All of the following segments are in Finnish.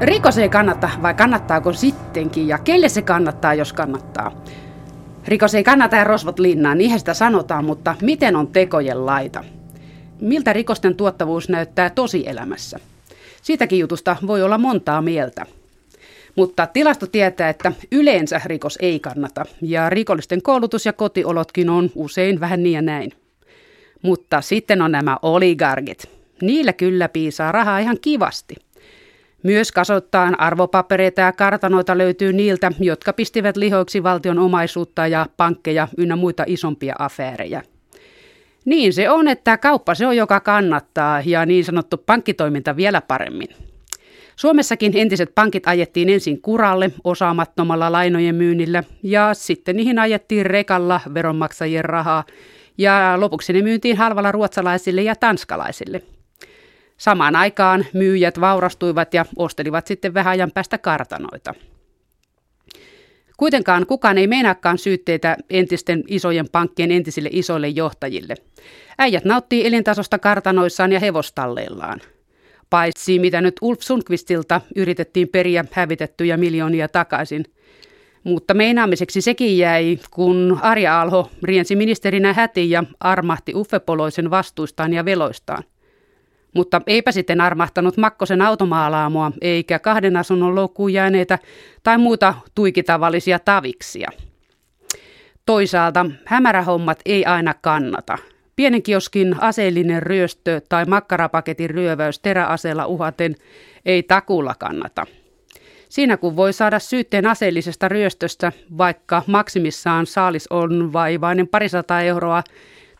Rikos ei kannata, vai kannattaako sittenkin, ja kelle se kannattaa, jos kannattaa? Rikos ei kannata ja rosvot linnaan, niinhän sitä sanotaan, mutta miten on tekojen laita? Miltä rikosten tuottavuus näyttää tosielämässä? Siitäkin jutusta voi olla montaa mieltä. Mutta tilasto tietää, että yleensä rikos ei kannata, ja rikollisten koulutus ja kotiolotkin on usein vähän niin ja näin. Mutta sitten on nämä oligarkit. Niillä kyllä piisaa rahaa ihan kivasti – myös kasottaan arvopapereita ja kartanoita löytyy niiltä, jotka pistivät lihoiksi valtion omaisuutta ja pankkeja ynnä muita isompia afäärejä. Niin se on, että kauppa se on, joka kannattaa ja niin sanottu pankkitoiminta vielä paremmin. Suomessakin entiset pankit ajettiin ensin kuralle osaamattomalla lainojen myynnillä ja sitten niihin ajettiin rekalla veronmaksajien rahaa ja lopuksi ne myyntiin halvalla ruotsalaisille ja tanskalaisille – Samaan aikaan myyjät vaurastuivat ja ostelivat sitten vähän ajan päästä kartanoita. Kuitenkaan kukaan ei meinaakaan syytteitä entisten isojen pankkien entisille isoille johtajille. Äijät nauttii elintasosta kartanoissaan ja hevostalleillaan. Paitsi mitä nyt Ulf Sundqvistilta yritettiin periä hävitettyjä miljoonia takaisin. Mutta meinaamiseksi sekin jäi, kun Arja Alho riensi ministerinä hätiin ja armahti Uffe Poloisen vastuistaan ja veloistaan – mutta eipä sitten armahtanut Makkosen automaalaamua eikä kahden asunnon loukkuun jääneitä tai muuta tuikitavallisia taviksia. Toisaalta hämärähommat ei aina kannata. Pienen kioskin aseellinen ryöstö tai makkarapaketin ryöväys teräaseella uhaten ei takulla kannata. Siinä kun voi saada syytteen aseellisesta ryöstöstä, vaikka maksimissaan saalis on vaivainen parisataa euroa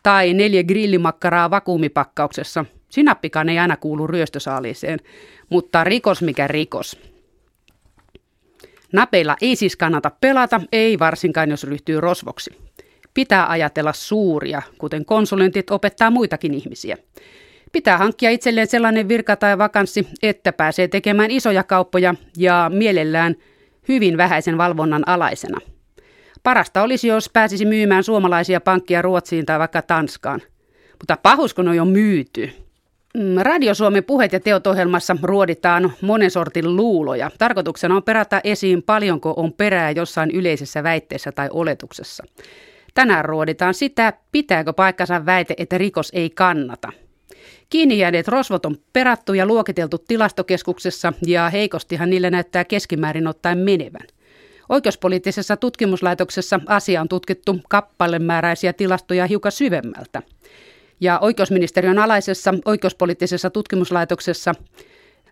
tai neljä grillimakkaraa vakuumipakkauksessa – Sinappikaan ei aina kuulu ryöstösaaliiseen, mutta rikos mikä rikos. Napeilla ei siis kannata pelata, ei varsinkaan jos ryhtyy rosvoksi. Pitää ajatella suuria, kuten konsulentit opettaa muitakin ihmisiä. Pitää hankkia itselleen sellainen virka tai vakanssi, että pääsee tekemään isoja kauppoja ja mielellään hyvin vähäisen valvonnan alaisena. Parasta olisi, jos pääsisi myymään suomalaisia pankkia Ruotsiin tai vaikka Tanskaan. Mutta pahus kun on jo myyty. Mm, Radio Suomen puheet ja teot ohjelmassa ruoditaan monen sortin luuloja. Tarkoituksena on perätä esiin paljonko on perää jossain yleisessä väitteessä tai oletuksessa. Tänään ruoditaan sitä, pitääkö paikkansa väite, että rikos ei kannata. Kiinni jääneet rosvot on perattu ja luokiteltu tilastokeskuksessa ja heikostihan niille näyttää keskimäärin ottaen menevän. Oikeuspoliittisessa tutkimuslaitoksessa asia on tutkittu kappalemääräisiä tilastoja hiukan syvemmältä – ja oikeusministeriön alaisessa oikeuspoliittisessa tutkimuslaitoksessa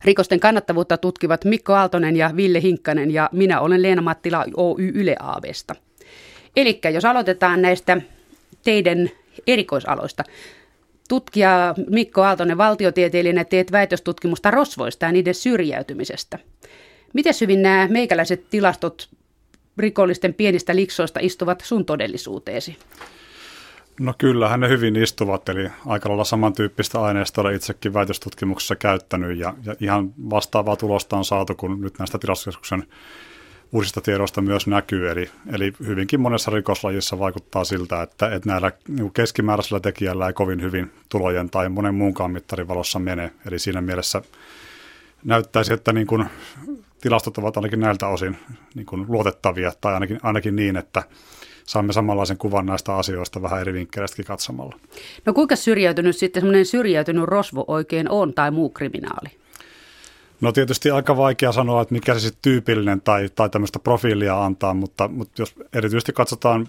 rikosten kannattavuutta tutkivat Mikko Aaltonen ja Ville Hinkkanen ja minä olen Leena Mattila Oy Yle Aavesta. Eli jos aloitetaan näistä teidän erikoisaloista. Tutkija Mikko Aaltonen, valtiotieteilijänä, teet väitöstutkimusta rosvoista ja niiden syrjäytymisestä. Miten hyvin nämä meikäläiset tilastot rikollisten pienistä liksoista istuvat sun todellisuuteesi? No kyllähän ne hyvin istuvat, eli aika lailla samantyyppistä aineistoa olen itsekin väitöstutkimuksessa käyttänyt, ja, ja ihan vastaavaa tulosta on saatu, kun nyt näistä tilastokeskuksen uusista tiedoista myös näkyy. Eli, eli hyvinkin monessa rikoslajissa vaikuttaa siltä, että, että näillä niin keskimääräisellä tekijällä ei kovin hyvin tulojen tai monen muunkaan mittarin valossa mene. Eli siinä mielessä näyttäisi, että niin kuin tilastot ovat ainakin näiltä osin niin kuin luotettavia, tai ainakin, ainakin niin, että saamme samanlaisen kuvan näistä asioista vähän eri vinkkeleistäkin katsomalla. No kuinka syrjäytynyt sitten semmoinen syrjäytynyt rosvo oikein on tai muu kriminaali? No tietysti aika vaikea sanoa, että mikä se sitten tyypillinen tai, tai tämmöistä profiilia antaa, mutta, mutta jos erityisesti katsotaan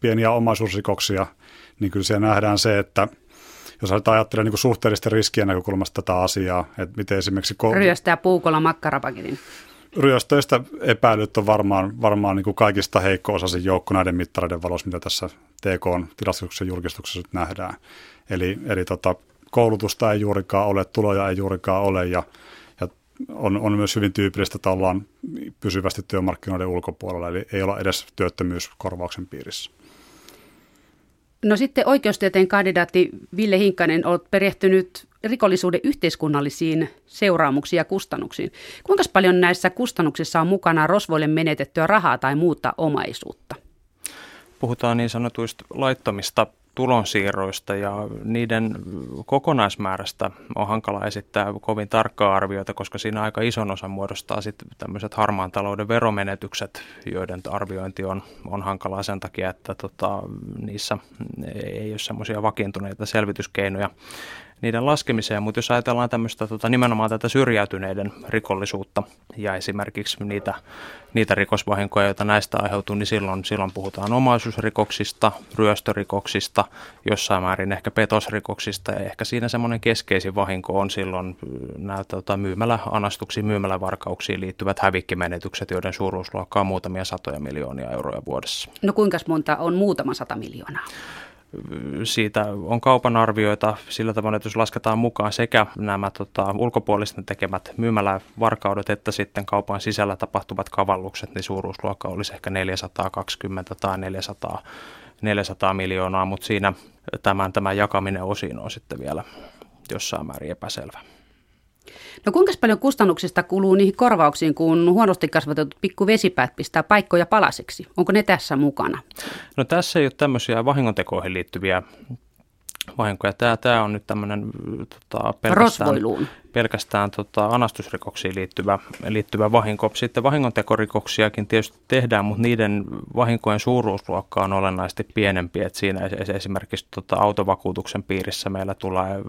pieniä omaisuusrikoksia, niin kyllä siellä nähdään se, että jos ajattelee niin suhteellisten riskien näkökulmasta tätä asiaa, että miten esimerkiksi... Ryöstää puukolla makkarapaketin ryöstöistä epäilyt on varmaan, varmaan niin kuin kaikista heikko-osaisen joukko näiden mittareiden valossa, mitä tässä TK tilastuksen julkistuksessa nyt nähdään. Eli, eli tota, koulutusta ei juurikaan ole, tuloja ei juurikaan ole ja, ja on, on myös hyvin tyypillistä, että ollaan pysyvästi työmarkkinoiden ulkopuolella, eli ei olla edes työttömyyskorvauksen piirissä. No sitten oikeustieteen kandidaatti Ville Hinkkanen, olet perehtynyt rikollisuuden yhteiskunnallisiin seuraamuksiin ja kustannuksiin. Kuinka paljon näissä kustannuksissa on mukana rosvoille menetettyä rahaa tai muuta omaisuutta? Puhutaan niin sanotuista laittomista tulonsiirroista ja niiden kokonaismäärästä on hankala esittää kovin tarkkaa arviota, koska siinä aika ison osan muodostaa sitten tämmöiset harmaan talouden veromenetykset, joiden arviointi on, on hankalaa sen takia, että tota, niissä ei ole semmoisia vakiintuneita selvityskeinoja niiden laskemiseen, mutta jos ajatellaan tämmöistä tota, nimenomaan tätä syrjäytyneiden rikollisuutta ja esimerkiksi niitä, niitä rikosvahinkoja, joita näistä aiheutuu, niin silloin, silloin puhutaan omaisuusrikoksista, ryöstörikoksista, jossain määrin ehkä petosrikoksista ja ehkä siinä semmoinen keskeisin vahinko on silloin nämä tota, myymäläanastuksiin, myymälävarkauksiin liittyvät hävikkimenetykset, joiden suuruusluokka on muutamia satoja miljoonia euroja vuodessa. No kuinka monta on muutama sata miljoonaa? Siitä on kaupan arvioita sillä tavalla, että jos lasketaan mukaan sekä nämä tota, ulkopuolisten tekemät myymälävarkaudet että sitten kaupan sisällä tapahtuvat kavallukset, niin suuruusluokka olisi ehkä 420 tai 400, 400 miljoonaa, mutta siinä tämän, tämän jakaminen osiin on sitten vielä jossain määrin epäselvä. No kuinka paljon kustannuksista kuluu niihin korvauksiin, kun huonosti kasvatetut pikkuvesipäät pistää paikkoja palasiksi? Onko ne tässä mukana? No tässä ei ole tämmöisiä vahingontekoihin liittyviä vahinkoja. Tämä, tämä on nyt tämmöinen tota, pelkästään, pelkästään tota, anastusrikoksiin liittyvä, liittyvä vahinko. Sitten vahingontekorikoksiakin tietysti tehdään, mutta niiden vahinkojen suuruusluokka on olennaisesti pienempi. Et siinä esimerkiksi tota, autovakuutuksen piirissä meillä tulee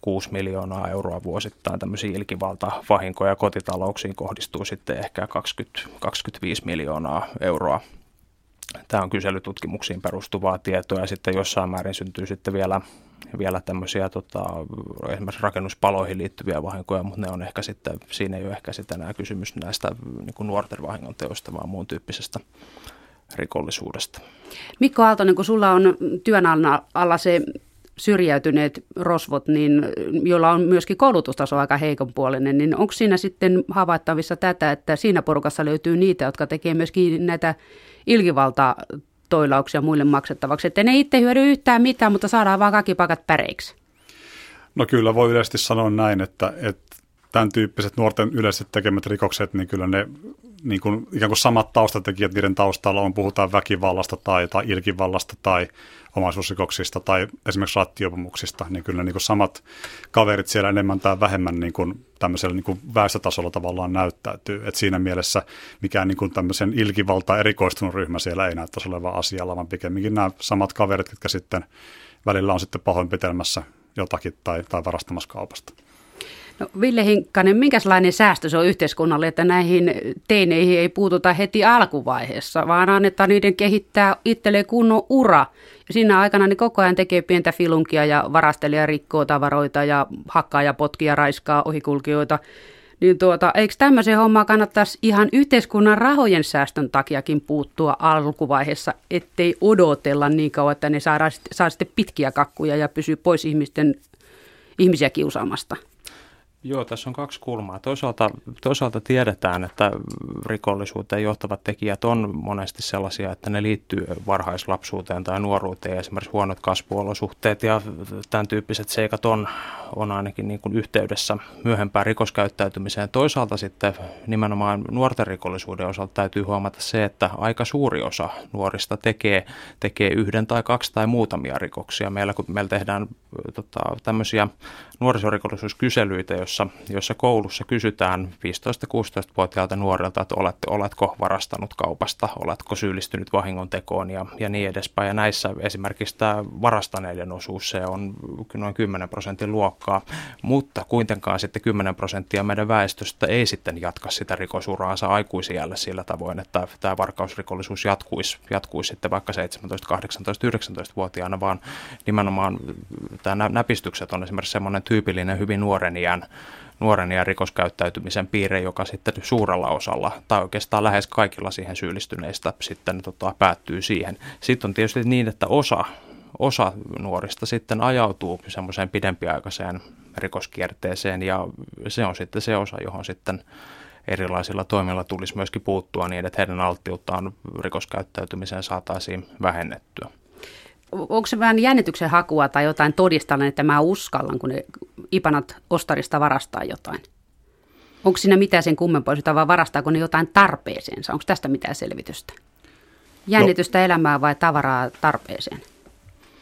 6 miljoonaa euroa vuosittain tämmöisiä ilkivalta-vahinkoja. Kotitalouksiin kohdistuu sitten ehkä 20, 25 miljoonaa euroa Tämä on kyselytutkimuksiin perustuvaa tietoa ja sitten jossain määrin syntyy sitten vielä, vielä tämmöisiä tota, esimerkiksi rakennuspaloihin liittyviä vahinkoja, mutta ne on ehkä sitten, siinä ei ole ehkä sitten enää kysymys näistä niin kuin nuorten vahingonteosta, vaan muun tyyppisestä rikollisuudesta. Mikko Aaltonen, kun sulla on työn alla se syrjäytyneet rosvot, niin, joilla on myöskin koulutustaso aika heikonpuolinen, niin onko siinä sitten havaittavissa tätä, että siinä porukassa löytyy niitä, jotka tekee myöskin näitä ilkivalta toilauksia muille maksettavaksi, että ne itse hyödy yhtään mitään, mutta saadaan vaan kaikki pakat päreiksi. No kyllä voi yleisesti sanoa näin, että, että tämän tyyppiset nuorten yleiset tekemät rikokset, niin kyllä ne niin kuin, ikään kuin samat taustatekijät niiden taustalla on, puhutaan väkivallasta tai, tai ilkivallasta tai omaisuusrikoksista tai esimerkiksi rattiopumuksista, niin kyllä niin kuin samat kaverit siellä enemmän tai vähemmän niin kuin tämmöisellä niin kuin väestötasolla tavallaan näyttäytyy. Et siinä mielessä mikään niin kuin tämmöisen ilkivalta erikoistunut ryhmä siellä ei näyttäisi olevan asialla, vaan pikemminkin nämä samat kaverit, jotka sitten välillä on sitten pahoinpitelmässä jotakin tai, tai varastamassa kaupasta. No Ville Hinkkanen, minkälainen säästö se on yhteiskunnalle, että näihin teineihin ei puututa heti alkuvaiheessa, vaan annetaan niiden kehittää itselleen kunnon ura. Siinä aikana ne koko ajan tekee pientä filunkia ja varastelee ja rikkoo tavaroita ja hakkaa ja potkia raiskaa ohikulkijoita. Niin tuota, eikö tämmöisen hommaa kannattaisi ihan yhteiskunnan rahojen säästön takiakin puuttua alkuvaiheessa, ettei odotella niin kauan, että ne saa, saa sitten pitkiä kakkuja ja pysyy pois ihmisten, ihmisiä kiusaamasta? Joo, tässä on kaksi kulmaa. Toisaalta, toisaalta tiedetään, että rikollisuuteen johtavat tekijät on monesti sellaisia, että ne liittyy varhaislapsuuteen tai nuoruuteen. Esimerkiksi huonot kasvuolosuhteet ja tämän tyyppiset seikat on, on ainakin niin kuin yhteydessä myöhempään rikoskäyttäytymiseen. Toisaalta sitten nimenomaan nuorten rikollisuuden osalta täytyy huomata se, että aika suuri osa nuorista tekee, tekee yhden tai kaksi tai muutamia rikoksia. Meillä kun meillä tehdään tota, tämmöisiä nuorisorikollisuuskyselyitä, jossa, jossa koulussa kysytään 15-16-vuotiaalta nuorilta, että olet, oletko varastanut kaupasta, oletko syyllistynyt vahingontekoon ja, ja niin edespäin. Ja näissä esimerkiksi tämä varastaneiden osuus se on noin 10 prosentin luokkaa, mutta kuitenkaan sitten 10 prosenttia meidän väestöstä ei sitten jatka sitä rikosuraansa aikuisiällä sillä tavoin, että tämä varkausrikollisuus jatkuisi, jatkuisi sitten vaikka 17, 18, 19-vuotiaana, vaan nimenomaan tämä näpistykset on esimerkiksi semmoinen tyypillinen hyvin nuoren iän, nuoren iän rikoskäyttäytymisen piirre, joka sitten suurella osalla tai oikeastaan lähes kaikilla siihen syyllistyneistä sitten tota, päättyy siihen. Sitten on tietysti niin, että osa, osa nuorista sitten ajautuu semmoiseen pidempiaikaiseen rikoskierteeseen ja se on sitten se osa, johon sitten erilaisilla toimilla tulisi myöskin puuttua niin, että heidän alttiuttaan rikoskäyttäytymiseen saataisiin vähennettyä onko se vähän jännityksen hakua tai jotain todistan, että mä uskallan, kun ne ipanat ostarista varastaa jotain? Onko siinä mitään sen kummempaa, sitä vaan varastaako ne jotain tarpeeseensa? Onko tästä mitään selvitystä? Jännitystä no. elämää vai tavaraa tarpeeseen?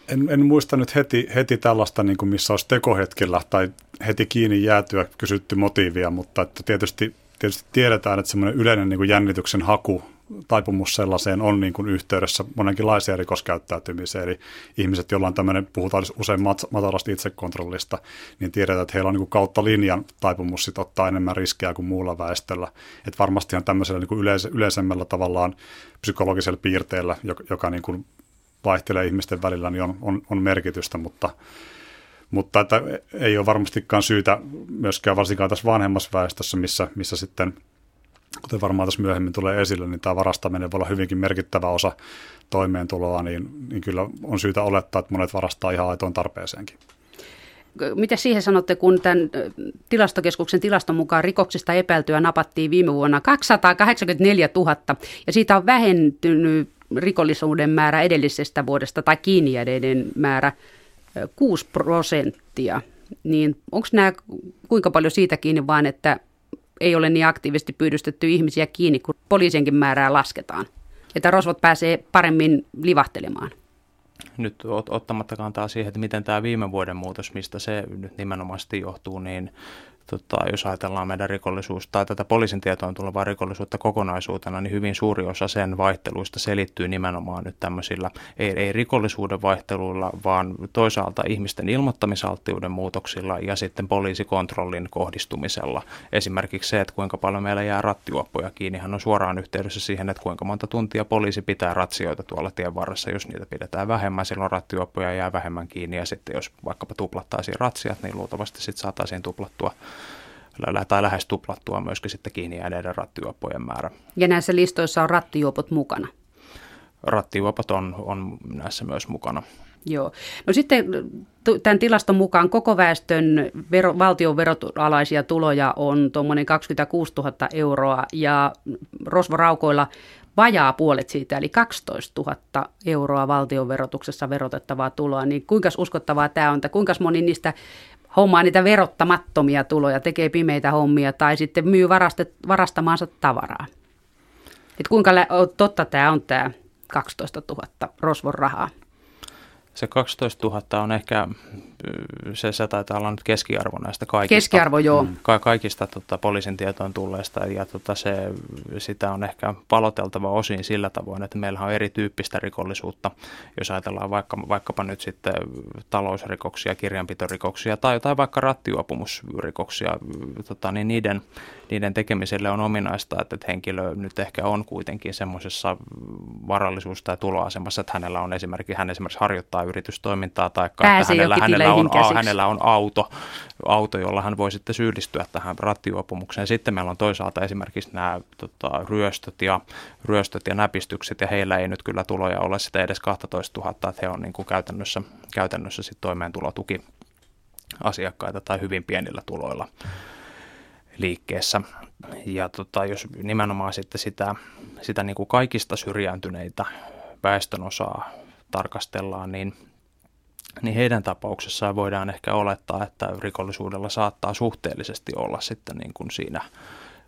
En, en muista nyt heti, heti tällaista, niin kuin missä olisi tekohetkellä tai heti kiinni jäätyä kysytty motiivia, mutta että tietysti, tietysti tiedetään, että semmoinen yleinen niin kuin jännityksen haku taipumus sellaiseen on niin kuin yhteydessä monenkinlaisia rikoskäyttäytymiseen. Eli ihmiset, joilla on tämmöinen, puhutaan usein matalasta itsekontrollista, niin tiedetään, että heillä on niin kuin kautta linjan taipumus sit ottaa enemmän riskejä kuin muulla väestöllä. Että varmastihan tämmöisellä niin kuin yleis- yleisemmällä tavallaan psykologisella piirteellä, joka, joka niin kuin vaihtelee ihmisten välillä, niin on, on, on merkitystä, mutta mutta että ei ole varmastikaan syytä myöskään varsinkaan tässä vanhemmassa väestössä, missä, missä sitten kuten varmaan tässä myöhemmin tulee esille, niin tämä varastaminen voi olla hyvinkin merkittävä osa toimeentuloa, niin, niin kyllä on syytä olettaa, että monet varastaa ihan aitoon tarpeeseenkin. Mitä siihen sanotte, kun tämän tilastokeskuksen tilaston mukaan rikoksista epäiltyä napattiin viime vuonna 284 000 ja siitä on vähentynyt rikollisuuden määrä edellisestä vuodesta tai kiinni määrä 6 prosenttia. Niin onko nämä kuinka paljon siitä kiinni vaan, että ei ole niin aktiivisesti pyydystetty ihmisiä kiinni, kun poliisienkin määrää lasketaan. Että rosvot pääsee paremmin livahtelemaan. Nyt ottamatta kantaa siihen, että miten tämä viime vuoden muutos, mistä se nyt nimenomaisesti johtuu, niin tota, jos ajatellaan meidän rikollisuus tai tätä poliisin tietoon tulevaa rikollisuutta kokonaisuutena, niin hyvin suuri osa sen vaihteluista selittyy nimenomaan nyt tämmöisillä, ei, ei rikollisuuden vaihteluilla, vaan toisaalta ihmisten ilmoittamisalttiuden muutoksilla ja sitten poliisikontrollin kohdistumisella. Esimerkiksi se, että kuinka paljon meillä jää rattijuoppoja kiinni, hän on suoraan yhteydessä siihen, että kuinka monta tuntia poliisi pitää ratsioita tuolla tien varressa. Jos niitä pidetään vähemmän, silloin rattijuoppoja jää vähemmän kiinni ja sitten jos vaikkapa tuplattaisiin ratsiat, niin luultavasti sitten saataisiin tuplattua tai lähes tuplattua myöskin sitten kiinni jääneiden rattijuoppojen määrä. Ja näissä listoissa on rattijuopot mukana? Rattijuopot on, on näissä myös mukana. Joo. No sitten tämän tilaston mukaan koko väestön vero, valtion verotalaisia tuloja on tuommoinen 26 000 euroa ja rosvoraukoilla vajaa puolet siitä, eli 12 000 euroa valtion verotuksessa verotettavaa tuloa, niin kuinka uskottavaa tämä on, että kuinka moni niistä hommaa niitä verottamattomia tuloja, tekee pimeitä hommia tai sitten myy varastet, varastamaansa tavaraa. Et kuinka totta tämä on tämä 12 000 rosvon rahaa? Se 12 000 on ehkä, se, se taitaa olla nyt keskiarvo näistä kaikista. Keskiarvo, joo. Mm. Ka- kaikista tota, poliisin tietoon tulleista ja tota, se, sitä on ehkä paloteltava osin sillä tavoin, että meillä on erityyppistä rikollisuutta. Jos ajatellaan vaikka, vaikkapa nyt sitten talousrikoksia, kirjanpitorikoksia tai, tai vaikka rattijuopumusrikoksia, tota, niin niiden, niiden tekemiselle on ominaista, että henkilö nyt ehkä on kuitenkin semmoisessa varallisuus- tai tuloasemassa, että hänellä on esimerkiksi, hän esimerkiksi harjoittaa yritystoimintaa tai että hänellä, hänellä, on, hänellä on auto, auto, jolla hän voi sitten syyllistyä tähän rattijuopumukseen. Sitten meillä on toisaalta esimerkiksi nämä tota, ryöstöt, ja, ryöstöt ja näpistykset ja heillä ei nyt kyllä tuloja ole sitä edes 12 000, että he on niin kuin käytännössä, käytännössä sitten toimeentulotuki asiakkaita tai hyvin pienillä tuloilla liikkeessä. Ja tota, jos nimenomaan sitten sitä, sitä niin kuin kaikista syrjääntyneitä väestönosaa tarkastellaan, niin, niin heidän tapauksessaan voidaan ehkä olettaa, että rikollisuudella saattaa suhteellisesti olla sitten niin kuin siinä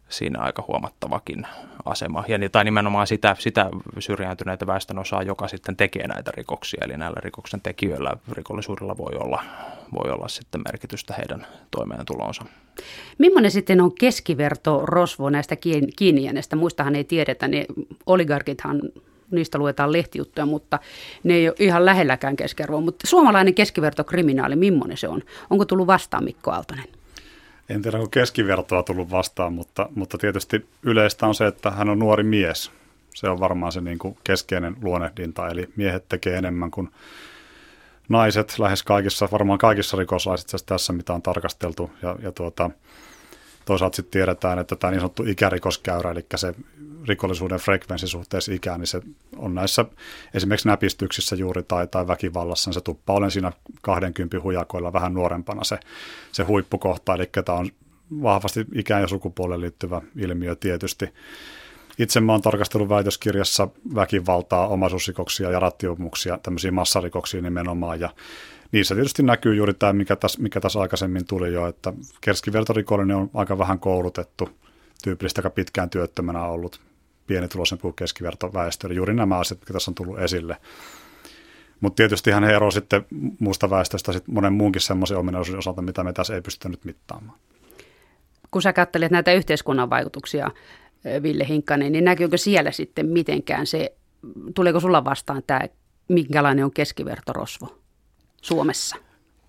siinä aika huomattavakin asema. Ja, tai nimenomaan sitä, sitä syrjäytyneitä väestönosaa, joka sitten tekee näitä rikoksia. Eli näillä rikoksen tekijöillä rikollisuudella voi olla, voi olla sitten merkitystä heidän toimeentulonsa. Millainen sitten on keskiverto rosvo näistä kiinni Muistahan ei tiedetä, ne oligarkithan niistä luetaan lehtijuttuja, mutta ne ei ole ihan lähelläkään keskiarvoa. Mutta suomalainen keskivertokriminaali, millainen se on? Onko tullut vastaan Mikko Aaltonen? En tiedä, onko keskivertoa tullut vastaan, mutta, mutta tietysti yleistä on se, että hän on nuori mies. Se on varmaan se niin kuin keskeinen luonehdinta, eli miehet tekee enemmän kuin naiset lähes kaikissa, varmaan kaikissa rikoslaisissa tässä, mitä on tarkasteltu. Ja, ja tuota, toisaalta sitten tiedetään, että tämä niin sanottu ikärikoskäyrä, eli se rikollisuuden frekvenssi suhteessa ikään, niin se on näissä esimerkiksi näpistyksissä juuri tai, tai väkivallassa, niin se tuppa olen siinä 20 hujakoilla vähän nuorempana se, se huippukohta, eli tämä on vahvasti ikään ja sukupuoleen liittyvä ilmiö tietysti. Itse mä oon tarkastellut väitöskirjassa väkivaltaa, omaisuusrikoksia ja rattiopumuksia, tämmöisiä massarikoksia nimenomaan, ja niissä tietysti näkyy juuri tämä, mikä tässä, mikä tässä aikaisemmin tuli jo, että keskivertorikollinen on aika vähän koulutettu, tyypillistä aika pitkään työttömänä ollut pienituloisen kuin keskivertoväestö. Eli juuri nämä asiat, mitkä tässä on tullut esille. Mutta tietysti hän ero sitten muusta väestöstä sit monen muunkin semmoisen ominaisuuden osalta, mitä me tässä ei pystytä nyt mittaamaan. Kun sä katselet näitä yhteiskunnan vaikutuksia, Ville Hinkkanen, niin näkyykö siellä sitten mitenkään se, tuleeko sulla vastaan tämä, minkälainen on keskivertorosvo Suomessa?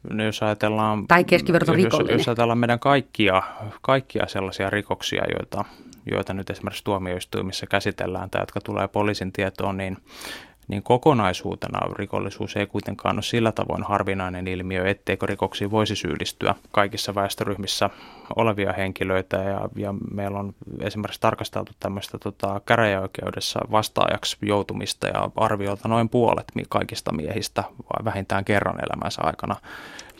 No jos ajatellaan, tai keskiverto jos, jos ajatellaan meidän kaikkia, kaikkia sellaisia rikoksia, joita, joita nyt esimerkiksi tuomioistuimissa käsitellään tai jotka tulee poliisin tietoon, niin niin kokonaisuutena rikollisuus ei kuitenkaan ole sillä tavoin harvinainen ilmiö, etteikö rikoksiin voisi syyllistyä kaikissa väestöryhmissä olevia henkilöitä. Ja, ja meillä on esimerkiksi tarkasteltu tämmöistä tota, käräjäoikeudessa vastaajaksi joutumista ja arviolta noin puolet kaikista miehistä vähintään kerran elämänsä aikana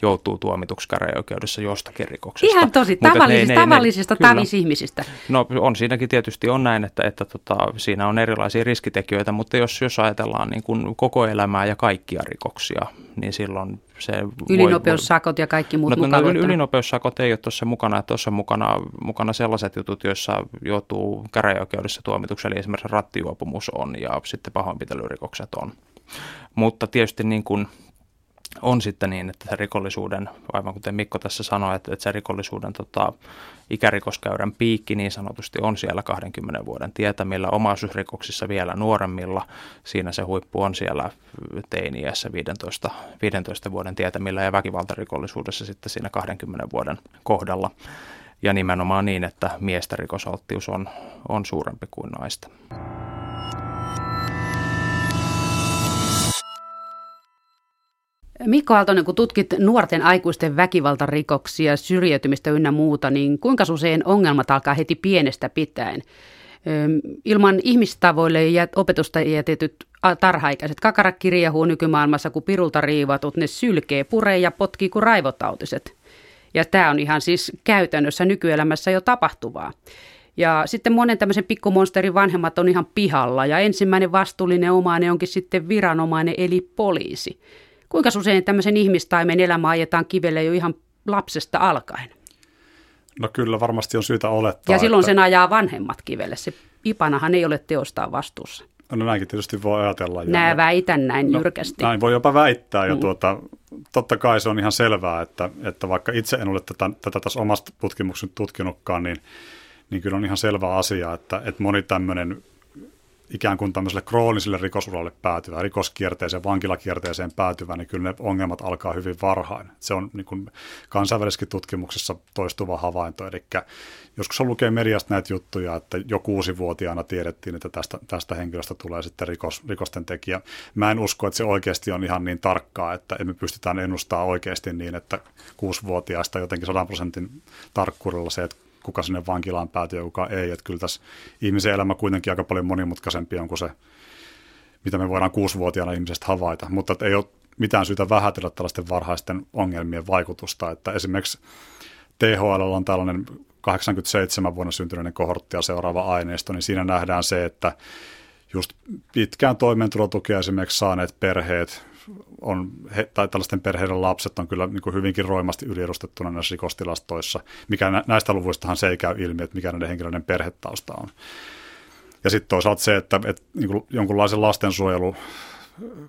joutuu tuomituksi käräjäoikeudessa jostakin rikoksesta. Ihan tosi, tavallisista, ne, tavallisista ne, tavisihmisistä. No on siinäkin tietysti on näin, että, että tota, siinä on erilaisia riskitekijöitä, mutta jos, jos ajatellaan niin kuin koko elämää ja kaikkia rikoksia, niin silloin se Ylinopeussakot voi, ja kaikki muut no, no, Ylinopeussakot ei ole tuossa mukana, että tuossa mukana, mukana sellaiset jutut, joissa joutuu käräjäoikeudessa tuomituksi, eli esimerkiksi rattijuopumus on ja sitten pahoinpitelyrikokset on. Mutta tietysti niin kuin on sitten niin, että se rikollisuuden, aivan kuten Mikko tässä sanoi, että, että se rikollisuuden tota, ikärikoskäyrän piikki niin sanotusti on siellä 20 vuoden tietämillä, omaisuusrikoksissa vielä nuoremmilla, siinä se huippu on siellä teiniässä 15, 15 vuoden tietämillä ja väkivaltarikollisuudessa sitten siinä 20 vuoden kohdalla. Ja nimenomaan niin, että miestä rikosalttius on, on suurempi kuin naista. Mikko Aaltonen, kun tutkit nuorten aikuisten väkivaltarikoksia, syrjäytymistä ynnä muuta, niin kuinka usein ongelmat alkaa heti pienestä pitäen? Ilman ihmistavoille ja opetusta jätetyt tarhaikäiset kakarat kirjahuu nykymaailmassa, kun pirulta riivatut, ne sylkee, puree ja potkii kuin raivotautiset. Ja tämä on ihan siis käytännössä nykyelämässä jo tapahtuvaa. Ja sitten monen tämmöisen pikkumonsterin vanhemmat on ihan pihalla ja ensimmäinen vastuullinen omainen onkin sitten viranomainen eli poliisi. Kuinka usein tämmöisen ihmistaimen elämä ajetaan kivelle jo ihan lapsesta alkaen? No kyllä varmasti on syytä olettaa. Ja silloin että... sen ajaa vanhemmat kivelle. Se ipanahan ei ole teostaan vastuussa. No näinkin tietysti voi ajatella. Nää väitän näin no, jyrkästi. Näin voi jopa väittää. Ja mm. tuota, totta kai se on ihan selvää, että, että vaikka itse en ole tätä, tätä tässä omasta tutkimuksen tutkinutkaan, niin, niin kyllä on ihan selvä asia, että, että moni tämmöinen ikään kuin tämmöiselle krooniselle rikosuralle päätyvä, rikoskierteeseen, vankilakierteeseen päätyvä, niin kyllä ne ongelmat alkaa hyvin varhain. Se on niin kuin kansainvälisessäkin tutkimuksessa toistuva havainto. Eli joskus on lukee mediasta näitä juttuja, että jo kuusivuotiaana tiedettiin, että tästä, tästä henkilöstä tulee sitten rikos, rikosten tekijä. Mä en usko, että se oikeasti on ihan niin tarkkaa, että emme pystytään ennustamaan oikeasti niin, että kuusivuotiaasta jotenkin sadan prosentin tarkkuudella se, että kuka sinne vankilaan päätyy ja kuka ei. Että kyllä tässä ihmisen elämä kuitenkin aika paljon monimutkaisempi on kuin se, mitä me voidaan kuusivuotiaana ihmisestä havaita. Mutta ei ole mitään syytä vähätellä tällaisten varhaisten ongelmien vaikutusta. Että esimerkiksi THL on tällainen 87 vuonna syntyneiden kohorttia seuraava aineisto, niin siinä nähdään se, että just pitkään toimeentulotukea esimerkiksi saaneet perheet, on, he, tai tällaisten perheiden lapset on kyllä niin kuin hyvinkin roimasti yliedustettuna näissä rikostilastoissa, mikä näistä luvuistahan se ei käy ilmi, että mikä näiden henkilöiden perhetausta on. Ja sitten toisaalta se, että, että niin kuin jonkunlaisen lastensuojelu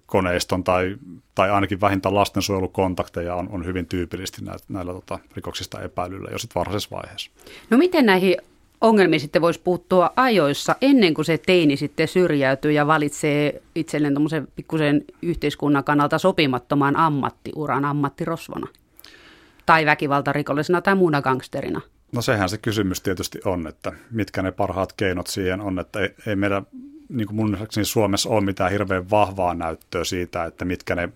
koneiston tai, tai ainakin vähintään lastensuojelukontakteja on, on hyvin tyypillisesti näillä, näillä tota, rikoksista epäilyllä jo sitten varhaisessa vaiheessa. No miten näihin ongelmiin sitten voisi puuttua ajoissa ennen kuin se teini sitten syrjäytyy ja valitsee itselleen tuommoisen pikkusen yhteiskunnan kannalta sopimattoman ammattiuran ammattirosvona? Tai väkivaltarikollisena tai muuna gangsterina? No sehän se kysymys tietysti on, että mitkä ne parhaat keinot siihen on, että ei, ei meidän niin kuin mun mielestäni Suomessa ole mitään hirveän vahvaa näyttöä siitä, että mitkä ne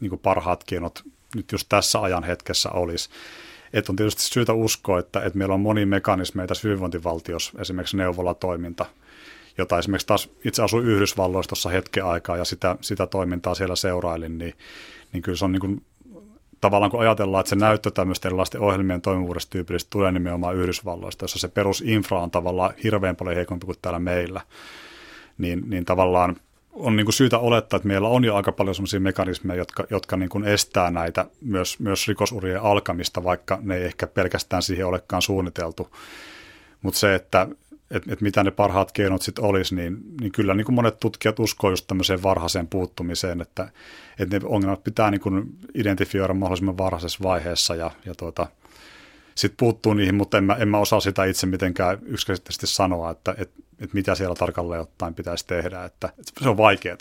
niin kuin parhaat keinot nyt just tässä ajan hetkessä olisi. Että on tietysti syytä uskoa, että, että meillä on moni mekanismeja tässä hyvinvointivaltiossa, esimerkiksi neuvolatoiminta, jota esimerkiksi taas itse asuin Yhdysvalloissa tuossa hetken aikaa ja sitä, sitä toimintaa siellä seurailin, niin, niin kyllä se on niin kuin, tavallaan kun ajatellaan, että se näyttö tämmöisten erilaisten ohjelmien toimivuudesta tyypillisesti tulee nimenomaan Yhdysvalloista, jossa se perusinfra on tavallaan hirveän paljon heikompi kuin täällä meillä, niin, niin tavallaan on niin kuin syytä olettaa, että meillä on jo aika paljon sellaisia mekanismeja, jotka, jotka niin kuin estää näitä myös, myös rikosurien alkamista, vaikka ne ei ehkä pelkästään siihen olekaan suunniteltu. Mutta se, että että et mitä ne parhaat keinot sitten olisi, niin, niin kyllä niin kuin monet tutkijat uskoo just tämmöiseen varhaiseen puuttumiseen, että, että ne ongelmat pitää niin kuin identifioida mahdollisimman varhaisessa vaiheessa ja, ja tuota, sitten puuttuu niihin, mutta en mä, en mä osaa sitä itse mitenkään yksinkertaisesti sanoa, että, että, että mitä siellä tarkalleen ottaen pitäisi tehdä, että, että se on vaikeaa.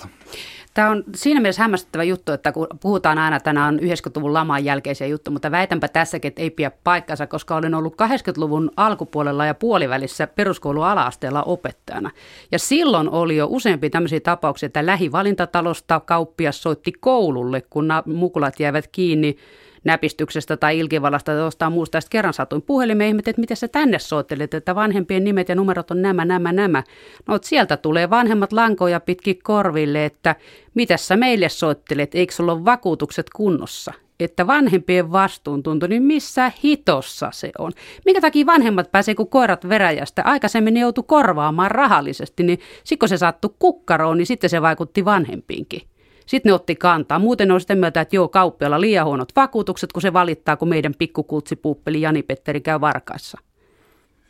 Tämä on siinä mielessä hämmästyttävä juttu, että kun puhutaan aina, että nämä on 90-luvun laman jälkeisiä juttu, mutta väitänpä tässäkin, että ei pidä paikkansa, koska olen ollut 80-luvun alkupuolella ja puolivälissä peruskoulun ala-asteella opettajana. Ja silloin oli jo useampi tämmöisiä tapauksia, että lähivalintatalosta kauppias soitti koululle, kun mukulat jäivät kiinni näpistyksestä tai ilkivallasta tai jostain muusta. Sitten kerran satuin puhelimeen ihmettä, että miten sä tänne soittelet, että vanhempien nimet ja numerot on nämä, nämä, nämä. No sieltä tulee vanhemmat lankoja pitkin korville, että mitä sä meille soittelet, eikö sulla ole vakuutukset kunnossa? että vanhempien vastuuntunto, niin missä hitossa se on? Minkä takia vanhemmat pääsee kuin koirat veräjästä? Aikaisemmin joutui korvaamaan rahallisesti, niin sitten kun se sattui kukkaroon, niin sitten se vaikutti vanhempiinkin. Sitten ne otti kantaa. Muuten on sitten mieltä, että joo, kauppialla liian huonot vakuutukset, kun se valittaa, kun meidän pikkukultsipuuppeli Jani-Petteri käy varkaissa.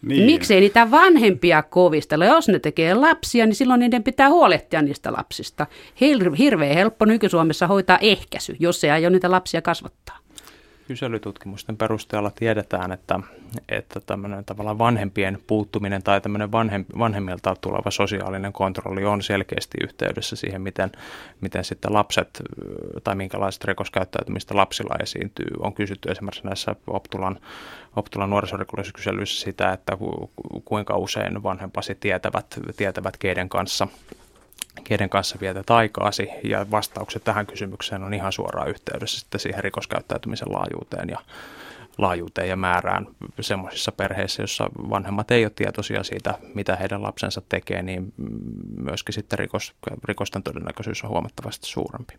Niin. Miksei niitä vanhempia kovistella? Jos ne tekee lapsia, niin silloin niiden pitää huolehtia niistä lapsista. Hirveän helppo nyky-Suomessa hoitaa ehkäisy, jos ei aio niitä lapsia kasvattaa kyselytutkimusten perusteella tiedetään, että, että tämmöinen tavallaan vanhempien puuttuminen tai tämmöinen vanhem, vanhemmilta tuleva sosiaalinen kontrolli on selkeästi yhteydessä siihen, miten, miten sitten lapset tai minkälaiset rikoskäyttäytymistä lapsilla esiintyy. On kysytty esimerkiksi näissä Optulan, Optulan nuorisorikollisuuskyselyissä sitä, että kuinka usein vanhempasi tietävät, tietävät keiden kanssa – keiden kanssa vietät aikaasi, ja vastaukset tähän kysymykseen on ihan suoraan yhteydessä sitten siihen rikoskäyttäytymisen laajuuteen ja laajuuteen ja määrään semmoisissa perheissä, jossa vanhemmat ei ole tietoisia siitä, mitä heidän lapsensa tekee, niin myöskin sitten rikos, rikosten todennäköisyys on huomattavasti suurempi.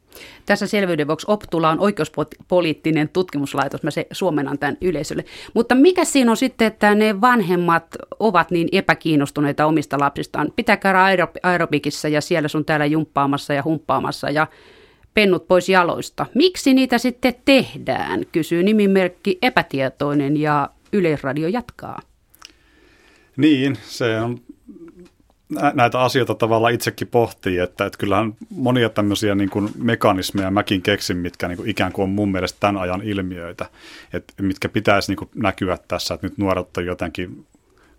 Tässä selvyyden vuoksi Optula on oikeuspoliittinen tutkimuslaitos, mä se suomennan tämän yleisölle. Mutta mikä siinä on sitten, että ne vanhemmat ovat niin epäkiinnostuneita omista lapsistaan? Pitää käydä aerobikissa ja siellä sun täällä jumppaamassa ja humppaamassa ja pennut pois jaloista. Miksi niitä sitten tehdään, kysyy nimimerkki epätietoinen ja Yleisradio jatkaa. Niin, se on näitä asioita tavallaan itsekin pohtii, että, että kyllähän monia tämmöisiä niin kuin mekanismeja mäkin keksin, mitkä niin kuin ikään kuin on mun mielestä tämän ajan ilmiöitä, että mitkä pitäisi niin kuin näkyä tässä, että nyt nuoret on jotenkin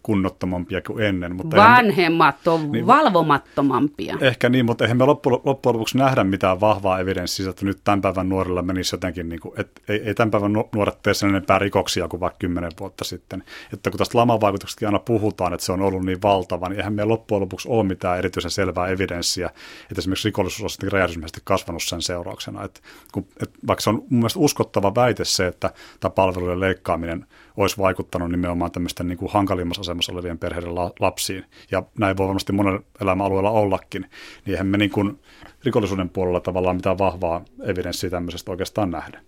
kunnottomampia kuin ennen. Mutta Vanhemmat on niin, valvomattomampia. Ehkä niin, mutta eihän me loppujen lopuksi nähdä mitään vahvaa evidenssiä, että nyt tämän päivän nuorilla menisi jotenkin, niin kuin, että ei, ei tämän päivän nuoret tee sen enempää rikoksia kuin vaikka kymmenen vuotta sitten. Että kun tästä laman vaikutuksesta aina puhutaan, että se on ollut niin valtava, niin eihän meillä loppujen lopuksi ole mitään erityisen selvää evidenssiä, että esimerkiksi rikollisuus on räjähdysmäisesti kasvanut sen seurauksena. Että, kun, että vaikka se on mun mielestä uskottava väite se, että tämä palvelujen leikkaaminen olisi vaikuttanut nimenomaan tämmöisten niin kuin hankalimmassa asemassa olevien perheiden la- lapsiin. Ja näin voi varmasti monella elämäalueella ollakin. Niin eihän me niin kuin rikollisuuden puolella tavallaan mitään vahvaa evidenssiä tämmöisestä oikeastaan nähdä.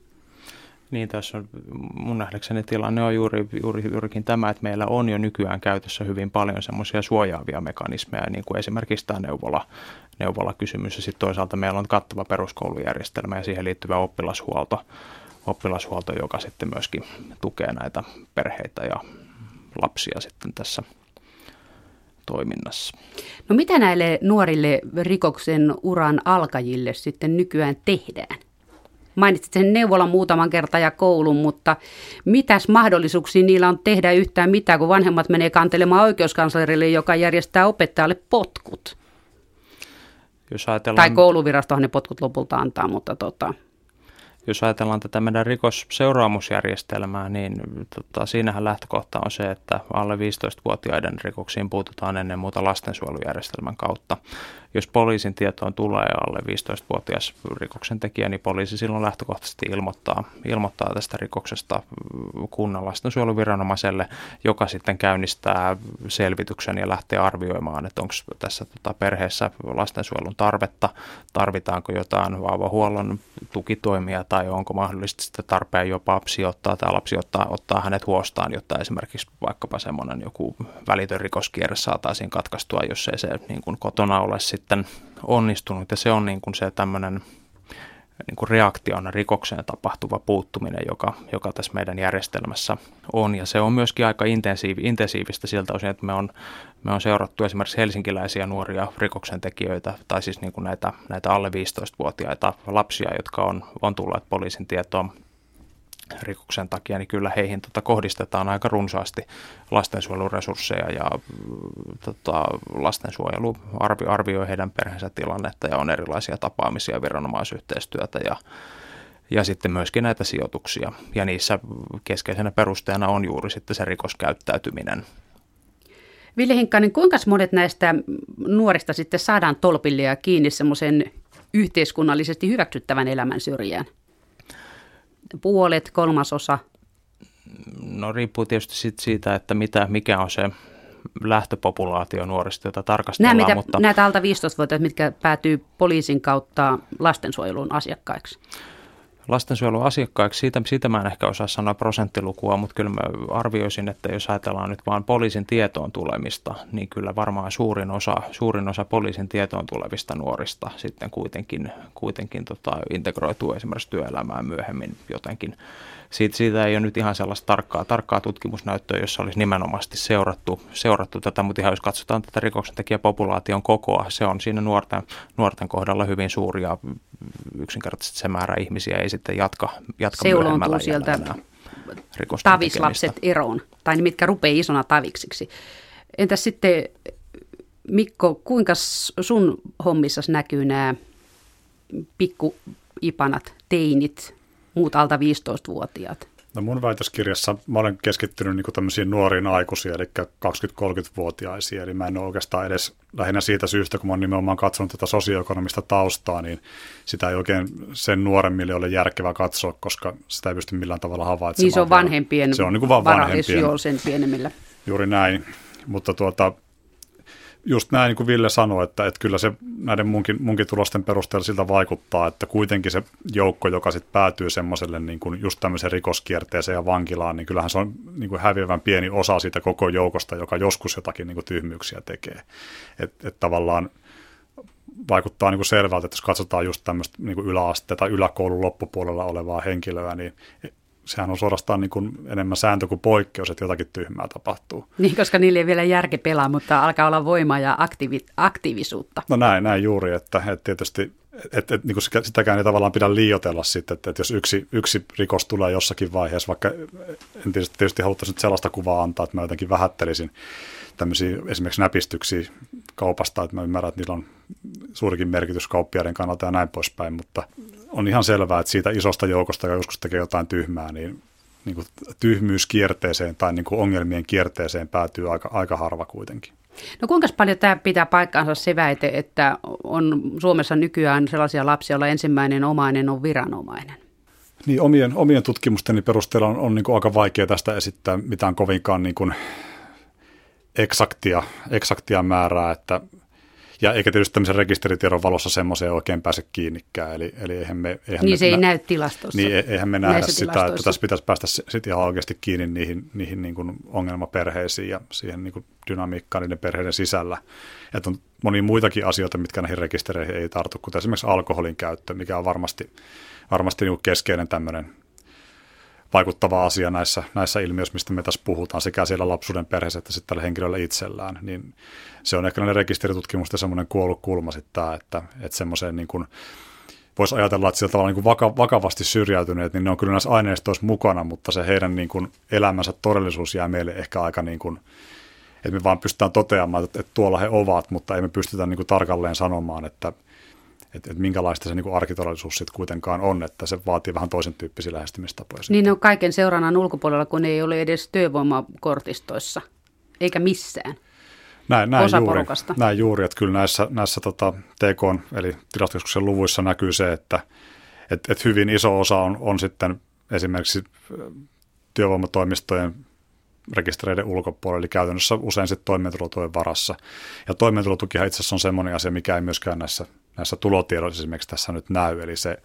Niin, tässä on mun nähdäkseni tilanne on juuri, juuri, juurikin tämä, että meillä on jo nykyään käytössä hyvin paljon semmoisia suojaavia mekanismeja, niin kuin esimerkiksi tämä neuvola, neuvola-kysymys, ja sitten toisaalta meillä on kattava peruskoulujärjestelmä ja siihen liittyvä oppilashuolto, oppilashuolto, joka sitten myöskin tukee näitä perheitä ja lapsia sitten tässä toiminnassa. No mitä näille nuorille rikoksen uran alkajille sitten nykyään tehdään? Mainitsit sen neuvolan muutaman kertaa ja koulun, mutta mitäs mahdollisuuksia niillä on tehdä yhtään mitään, kun vanhemmat menee kantelemaan oikeuskanslerille, joka järjestää opettajalle potkut? Jos ajatellaan... Tai kouluvirastohan ne potkut lopulta antaa, mutta tota, jos ajatellaan tätä meidän rikosseuraamusjärjestelmää, niin tota, siinähän lähtökohta on se, että alle 15-vuotiaiden rikoksiin puututaan ennen muuta lastensuojelujärjestelmän kautta. Jos poliisin tietoon tulee alle 15-vuotias rikoksen tekijä, niin poliisi silloin lähtökohtaisesti ilmoittaa, ilmoittaa tästä rikoksesta kunnan lastensuojeluviranomaiselle, joka sitten käynnistää selvityksen ja lähtee arvioimaan, että onko tässä tota, perheessä lastensuojelun tarvetta, tarvitaanko jotain vauvahuollon tukitoimia tai onko mahdollisesti sitten tarpeen jopa sijoittaa tai lapsi ottaa, ottaa hänet huostaan, jotta esimerkiksi vaikkapa semmoinen joku välitön rikoskierre saataisiin katkaistua, jos ei se niin kuin kotona ole sitten onnistunut. Ja se on niin kuin se tämmöinen niin kuin reaktiona rikokseen tapahtuva puuttuminen, joka, joka tässä meidän järjestelmässä on. Ja se on myöskin aika intensiivi, intensiivistä siltä osin, että me on, me on seurattu esimerkiksi helsinkiläisiä nuoria rikoksentekijöitä, tai siis niin kuin näitä, näitä alle 15-vuotiaita lapsia, jotka on, on tulleet poliisin tietoon rikoksen takia, niin kyllä heihin tota, kohdistetaan aika runsaasti lastensuojeluresursseja ja tota, lastensuojelu arvi, arvioi heidän perheensä tilannetta ja on erilaisia tapaamisia, viranomaisyhteistyötä ja, ja sitten myöskin näitä sijoituksia. Ja niissä keskeisenä perusteena on juuri sitten se rikoskäyttäytyminen. Ville Hinkkanen, kuinka monet näistä nuorista sitten saadaan tolpille ja kiinni semmoisen yhteiskunnallisesti hyväksyttävän elämän syrjään? Puolet, kolmasosa? No riippuu tietysti sit siitä, että mitä, mikä on se lähtöpopulaatio nuorista, jota tarkastellaan. Nämä, mitä, mutta... Näitä alta 15-vuotiaita, mitkä päätyy poliisin kautta lastensuojelun asiakkaiksi? Lastensuojelun asiakkaiksi, siitä, siitä mä en ehkä osaa sanoa prosenttilukua, mutta kyllä mä arvioisin, että jos ajatellaan nyt vain poliisin tietoon tulemista, niin kyllä varmaan suurin osa, suurin osa poliisin tietoon tulevista nuorista sitten kuitenkin, kuitenkin tota, integroituu esimerkiksi työelämään myöhemmin jotenkin siitä, siitä ei ole nyt ihan sellaista tarkkaa, tarkkaa tutkimusnäyttöä, jossa olisi nimenomaisesti seurattu, seurattu tätä, mutta ihan jos katsotaan tätä rikoksentekijäpopulaation kokoa, se on siinä nuorten, nuorten kohdalla hyvin suuri ja yksinkertaisesti se määrä ihmisiä ei sitten jatka, jatka Seuloontuu sieltä tavislapset eroon, tai ne mitkä rupeaa isona taviksiksi. Entäs sitten Mikko, kuinka sun hommissas näkyy nämä pikkuipanat, teinit, muut alta 15-vuotiaat? No mun väitöskirjassa mä olen keskittynyt niin tämmöisiin nuoriin aikuisiin, eli 20-30-vuotiaisiin, eli mä en ole oikeastaan edes lähinnä siitä syystä, kun mä oon nimenomaan katsonut tätä sosioekonomista taustaa, niin sitä ei oikein sen nuoremmille ole järkevää katsoa, koska sitä ei pysty millään tavalla havaitsemaan. Niin se on vanhempien se on niin kuin vaan vanhempien. sen pienemmillä. Juuri näin, mutta tuota, just näin niin kuin Ville sanoi, että, että kyllä se näiden munkin, munkin tulosten perusteella siltä vaikuttaa, että kuitenkin se joukko, joka sitten päätyy semmoiselle niin kuin just tämmöiseen rikoskierteeseen ja vankilaan, niin kyllähän se on niin kuin häviävän pieni osa siitä koko joukosta, joka joskus jotakin niin kuin tyhmyyksiä tekee. Että et tavallaan vaikuttaa niin kuin selvältä, että jos katsotaan just tämmöistä niin kuin yläaste- tai yläkoulun loppupuolella olevaa henkilöä, niin sehän on suorastaan niin kuin enemmän sääntö kuin poikkeus, että jotakin tyhmää tapahtuu. Niin, koska niillä ei vielä järki pelaa, mutta alkaa olla voimaa ja aktiivi, aktiivisuutta. No näin, näin juuri, että, että tietysti että, että, niin kuin sitäkään ei tavallaan pidä liioitella sitten, että, että jos yksi, yksi rikos tulee jossakin vaiheessa, vaikka en tietysti, tietysti haluttaisi nyt sellaista kuvaa antaa, että mä jotenkin vähättelisin tämmöisiä esimerkiksi näpistyksiä kaupasta, että mä ymmärrän, että niillä on suurikin merkitys kauppiaiden kannalta ja näin poispäin, mutta on ihan selvää, että siitä isosta joukosta, joka joskus tekee jotain tyhmää, niin, niin kuin tyhmyyskierteeseen tai niin kuin ongelmien kierteeseen päätyy aika, aika harva kuitenkin. No kuinka paljon tämä pitää paikkaansa se väite, että on Suomessa nykyään sellaisia lapsia, joilla ensimmäinen omainen on viranomainen? Niin omien, omien tutkimusteni perusteella on, on niin kuin aika vaikea tästä esittää mitään kovinkaan niin kuin eksaktia, eksaktia määrää, että ja eikä tietysti tämmöisen rekisteritiedon valossa semmoiseen oikein pääse kiinnikään. Eli, eli eihän me, eihän niin me, se ei nä- näy tilastossa. Niin e- eihän me nähdä sitä, että tässä pitäisi päästä sitten ihan oikeasti kiinni niihin, niihin niin kuin ongelmaperheisiin ja siihen niin kuin dynamiikkaan niiden perheiden sisällä. Että on monia muitakin asioita, mitkä näihin rekistereihin ei tartu, kuten esimerkiksi alkoholin käyttö, mikä on varmasti, varmasti niin kuin keskeinen tämmöinen vaikuttava asia näissä, näissä ilmiöissä, mistä me tässä puhutaan, sekä siellä lapsuuden perheessä että sitten tällä henkilöllä itsellään, niin se on ehkä näiden rekisteritutkimusten semmoinen kuollut kulma sitten että, että semmoiseen niin kuin, voisi ajatella, että sillä tavalla niin kuin vaka, vakavasti syrjäytyneet, niin ne on kyllä näissä aineistoissa mukana, mutta se heidän niin kuin elämänsä todellisuus jää meille ehkä aika niin kuin, että me vaan pystytään toteamaan, että, että tuolla he ovat, mutta ei me pystytä niin kuin tarkalleen sanomaan, että, että, että minkälaista se niin kuin arkitodellisuus sitten kuitenkaan on, että se vaatii vähän toisen tyyppisiä lähestymistapoja. Niin on kaiken seurannan ulkopuolella, kun ei ole edes työvoimakortistoissa, eikä missään. Näin, näin, juuri, näin juuri, että kyllä näissä, näissä tota, TK, eli tilastokeskuksen luvuissa näkyy se, että et, et hyvin iso osa on, on sitten esimerkiksi työvoimatoimistojen rekistereiden ulkopuolella, eli käytännössä usein sitten toimeentulotuen varassa. Ja toimeentulotukihan itse asiassa on semmoinen asia, mikä ei myöskään näissä, näissä tulotiedoissa esimerkiksi tässä nyt näy, eli se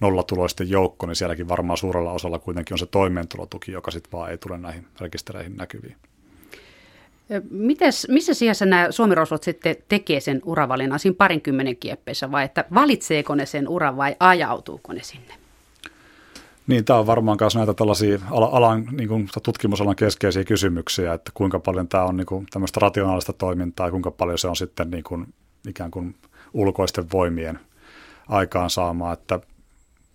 nollatuloisten joukko, niin sielläkin varmaan suurella osalla kuitenkin on se toimeentulotuki, joka sitten vaan ei tule näihin rekistereihin näkyviin. Mites, missä sijassa nämä suomirosvot sitten tekee sen uravalinnan siinä parinkymmenen kieppeessä vai että valitseeko ne sen uran vai ajautuuko ne sinne? Niin, tämä on varmaan myös näitä tällaisia alan, niin kuin tutkimusalan keskeisiä kysymyksiä, että kuinka paljon tämä on niin kuin tämmöistä rationaalista toimintaa ja kuinka paljon se on sitten niin kuin, ikään kuin ulkoisten voimien aikaansaamaa, että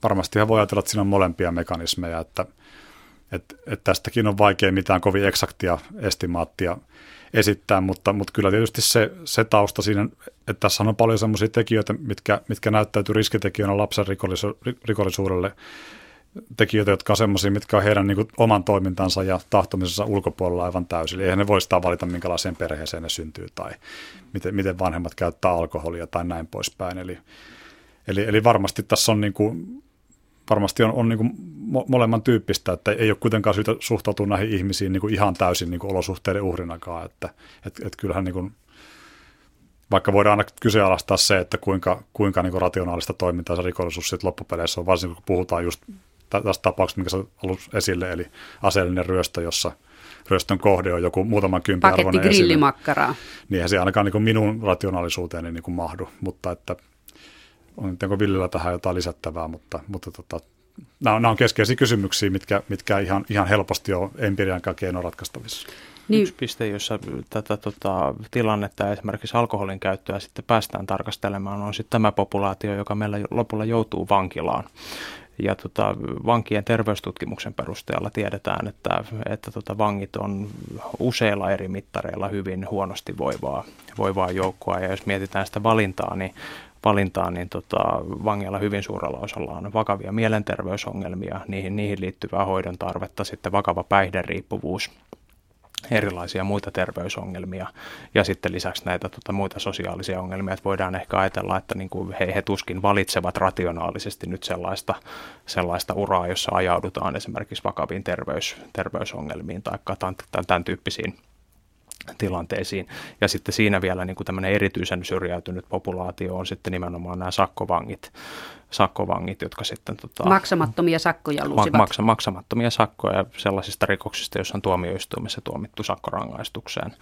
varmasti voi ajatella, että siinä on molempia mekanismeja, että, että, että tästäkin on vaikea mitään kovin eksaktia estimaattia esittää, mutta, mutta kyllä tietysti se, se tausta siinä, että tässä on paljon sellaisia tekijöitä, mitkä, mitkä näyttäytyy riskitekijöinä lapsen rikollisu- rikollisuudelle, tekijöitä, jotka on sellaisia, mitkä on heidän niin kuin, oman toimintansa ja tahtomisensa ulkopuolella aivan täysin. Eihän ne voi sitä valita, minkälaiseen perheeseen ne syntyy tai miten, miten vanhemmat käyttää alkoholia tai näin poispäin. Eli, eli, eli varmasti tässä on, niin kuin, varmasti on, on niin kuin molemman tyyppistä, että ei ole kuitenkaan syytä suhtautua näihin ihmisiin niin kuin ihan täysin niin kuin olosuhteiden uhrinakaan. Että et, et kyllähän niin kuin, vaikka voidaan aina kyseenalaistaa se, että kuinka, kuinka niin kuin rationaalista toimintaa se rikollisuus loppupeleissä on, varsinkin kun puhutaan just tästä tapauksesta, mikä on ollut esille, eli aseellinen ryöstö, jossa ryöstön kohde on joku muutaman kympin Paketti grillimakkaraa. Niinhän se ainakaan niin kuin minun rationaalisuuteeni niin kuin mahdu, mutta että onko Villillä tähän jotain lisättävää, mutta, mutta tota, nämä, on, nämä on keskeisiä kysymyksiä, mitkä, mitkä ihan, ihan helposti on empirian keino ratkaistavissa. Niin. Yksi piste, jossa tätä tota, tilannetta esimerkiksi alkoholin käyttöä sitten päästään tarkastelemaan, on sitten tämä populaatio, joka meillä lopulla joutuu vankilaan. Ja tota, vankien terveystutkimuksen perusteella tiedetään, että, että tota, vangit on useilla eri mittareilla hyvin huonosti voivaa, voivaa joukkoa. Ja jos mietitään sitä valintaa, niin valintaa, niin tota, vangeilla hyvin suurella osalla on vakavia mielenterveysongelmia, niihin, niihin liittyvää hoidon tarvetta, sitten vakava päihderiippuvuus erilaisia muita terveysongelmia ja sitten lisäksi näitä tota, muita sosiaalisia ongelmia, että voidaan ehkä ajatella, että niin kuin he, he tuskin valitsevat rationaalisesti nyt sellaista, sellaista uraa, jossa ajaudutaan esimerkiksi vakaviin terveys, terveysongelmiin tai tämän, tämän tyyppisiin tilanteisiin. Ja sitten siinä vielä niin kuin tämmöinen erityisen syrjäytynyt populaatio on sitten nimenomaan nämä sakkovangit, sakkovangit jotka sitten... Tota, maksamattomia sakkoja lusivat. Maksa, maksamattomia sakkoja sellaisista rikoksista, joissa on tuomioistuimessa tuomittu sakkorangaistukseen.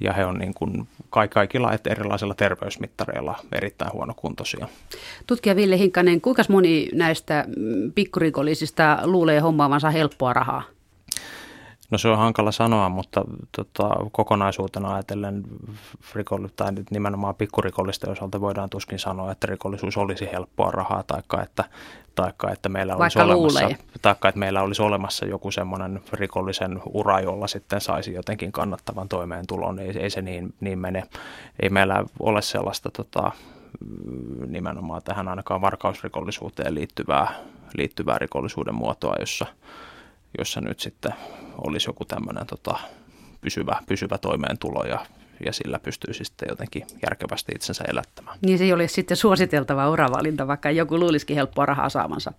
Ja he on niin kuin kaikilla erilaisilla terveysmittareilla erittäin huonokuntoisia. Tutkija Ville Hinkkanen, kuinka moni näistä pikkurikollisista luulee hommaavansa helppoa rahaa? No se on hankala sanoa, mutta tota, kokonaisuutena ajatellen rikolli, tai nyt nimenomaan pikkurikollisten osalta voidaan tuskin sanoa, että rikollisuus olisi helppoa rahaa, taikka että, taikka, että meillä olisi olemassa, taikka, että meillä olisi olemassa joku semmoinen rikollisen ura, jolla sitten saisi jotenkin kannattavan toimeentulon. Ei, ei se niin, niin mene. Ei meillä ole sellaista tota, nimenomaan tähän ainakaan varkausrikollisuuteen liittyvää, liittyvää rikollisuuden muotoa, jossa – jossa nyt sitten olisi joku tämmöinen tota, pysyvä, pysyvä toimeentulo ja, ja sillä pystyisi sitten jotenkin järkevästi itsensä elättämään. Niin se ei ole sitten suositeltava uravalinta, vaikka joku luulisikin helppoa rahaa saamansa.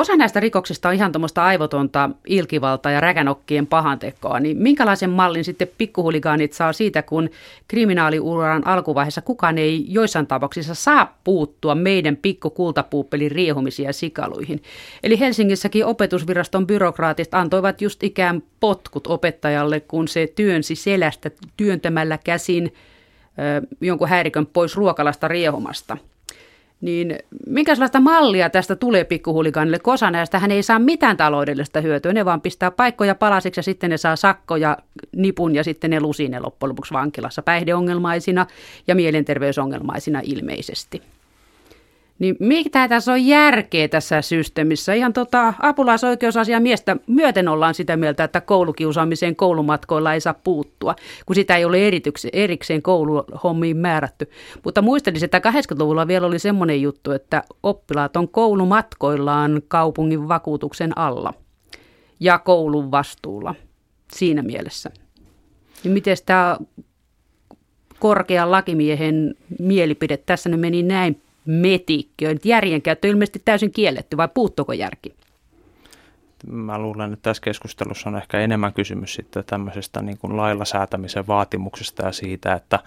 Osa näistä rikoksista on ihan tuommoista aivotonta ilkivaltaa ja räkänokkien pahantekoa, niin minkälaisen mallin sitten pikkuhuligaanit saa siitä, kun kriminaaliuran alkuvaiheessa kukaan ei joissain tapauksissa saa puuttua meidän pikkukultapuuppelin riehumisia sikaluihin. Eli Helsingissäkin opetusviraston byrokraatit antoivat just ikään potkut opettajalle, kun se työnsi selästä työntämällä käsin ö, jonkun häirikön pois ruokalasta riehumasta – niin minkälaista mallia tästä tulee pikkuhuliganille, kosa näistä hän ei saa mitään taloudellista hyötyä, ne vaan pistää paikkoja palasiksi ja sitten ne saa sakkoja, nipun ja sitten ne lusii ne loppujen lopuksi vankilassa päihdeongelmaisina ja mielenterveysongelmaisina ilmeisesti. Niin mitä tässä on järkeä tässä systeemissä? Ihan tota, apulaisoikeusasiamiestä myöten ollaan sitä mieltä, että koulukiusaamiseen koulumatkoilla ei saa puuttua, kun sitä ei ole erikseen kouluhommiin määrätty. Mutta muistelin, että 80-luvulla vielä oli semmoinen juttu, että oppilaat on koulumatkoillaan kaupungin vakuutuksen alla ja koulun vastuulla siinä mielessä. Niin miten tämä korkean lakimiehen mielipide tässä nyt meni näin metikkö. Järjen käyttö on ilmeisesti täysin kielletty vai puuttuuko järki? Mä luulen, että tässä keskustelussa on ehkä enemmän kysymys sitten tämmöisestä niin kuin lailla säätämisen vaatimuksesta ja siitä, että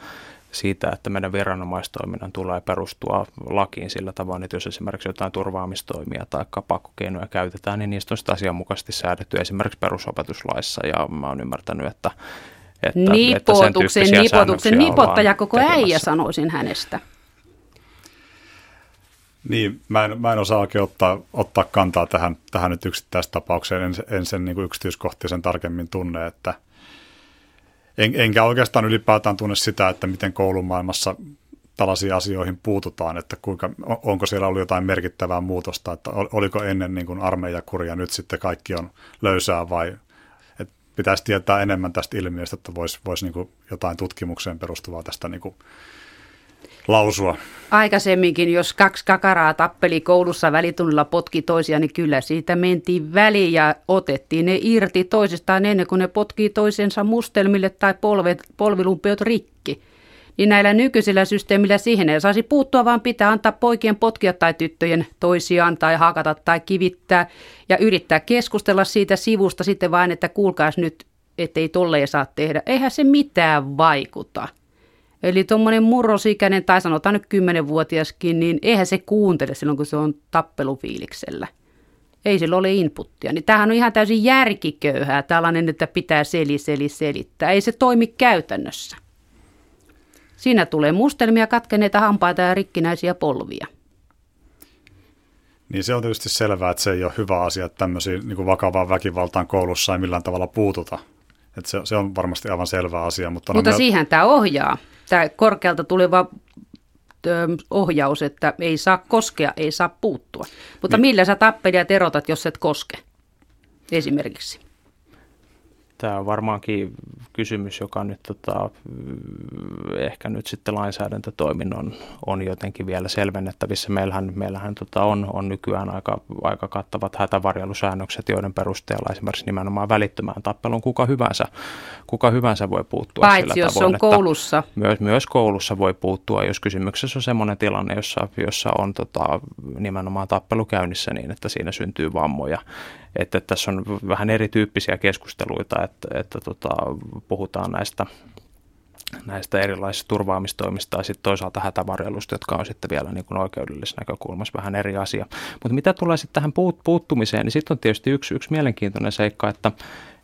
siitä, että meidän viranomaistoiminnan tulee perustua lakiin sillä tavoin, että jos esimerkiksi jotain turvaamistoimia tai pakkokeinoja käytetään, niin niistä on sitä asianmukaisesti säädetty esimerkiksi perusopetuslaissa ja mä oon ymmärtänyt, että että, nipotuksen, että nipotuksen, nipottaja koko tekemässä. äijä sanoisin hänestä. Niin, mä en, mä en osaa oikein ottaa, ottaa kantaa tähän, tähän nyt yksittäistapaukseen, en, en sen niin yksityiskohtia tarkemmin tunne, että en, enkä oikeastaan ylipäätään tunne sitä, että miten koulumaailmassa tällaisiin asioihin puututaan, että kuinka, onko siellä ollut jotain merkittävää muutosta, että oliko ennen niin kuin armeijakuria, nyt sitten kaikki on löysää vai että pitäisi tietää enemmän tästä ilmiöstä, että voisi vois niin jotain tutkimukseen perustuvaa tästä niin kuin lausua. Aikaisemminkin, jos kaksi kakaraa tappeli koulussa välitunnilla potki toisia, niin kyllä siitä mentiin väliin ja otettiin ne irti toisistaan ennen kuin ne potkii toisensa mustelmille tai polvet, polvilumpeot rikki. Niin näillä nykyisillä systeemillä siihen ei saisi puuttua, vaan pitää antaa poikien potkia tai tyttöjen toisiaan tai hakata tai kivittää ja yrittää keskustella siitä sivusta sitten vain, että kuulkaas nyt, ettei tolleen saa tehdä. Eihän se mitään vaikuta. Eli tuommoinen murrosikäinen tai sanotaan nyt kymmenenvuotiaskin, niin eihän se kuuntele silloin, kun se on tappelufiiliksellä. Ei sillä ole inputtia. Niin tämähän on ihan täysin järkiköyhää, tällainen, että pitää seli, seli, selittää. Ei se toimi käytännössä. Siinä tulee mustelmia, katkeneita hampaita ja rikkinäisiä polvia. Niin se on tietysti selvää, että se ei ole hyvä asia, että tämmöisiin niin vakavaan väkivaltaan koulussa ei millään tavalla puututa. Että se, se on varmasti aivan selvä asia. Mutta, mutta siihen tämä ohjaa tämä korkealta tuleva ohjaus, että ei saa koskea, ei saa puuttua. Mutta niin. millä sä tappelijat erotat, jos et koske esimerkiksi? Tämä on varmaankin kysymys, joka nyt tota, ehkä nyt sitten lainsäädäntötoiminnon on jotenkin vielä selvennettävissä. Meillähän, meillähän tota on, on nykyään aika, aika kattavat hätävarjelusäännökset, joiden perusteella esimerkiksi nimenomaan välittömään tappeluun kuka hyvänsä, kuka hyvänsä voi puuttua Paitsi sillä jos tavoin, on koulussa. Myös, myös koulussa voi puuttua, jos kysymyksessä on sellainen tilanne, jossa, jossa on tota, nimenomaan tappelu käynnissä niin, että siinä syntyy vammoja että tässä on vähän erityyppisiä keskusteluita, että, että tota, puhutaan näistä näistä erilaisista turvaamistoimista ja sitten toisaalta hätävarjelusta, jotka on sitten vielä niin kuin oikeudellisessa näkökulmassa vähän eri asia. Mutta mitä tulee sitten tähän puut, puuttumiseen, niin sitten on tietysti yksi, yksi mielenkiintoinen seikka, että,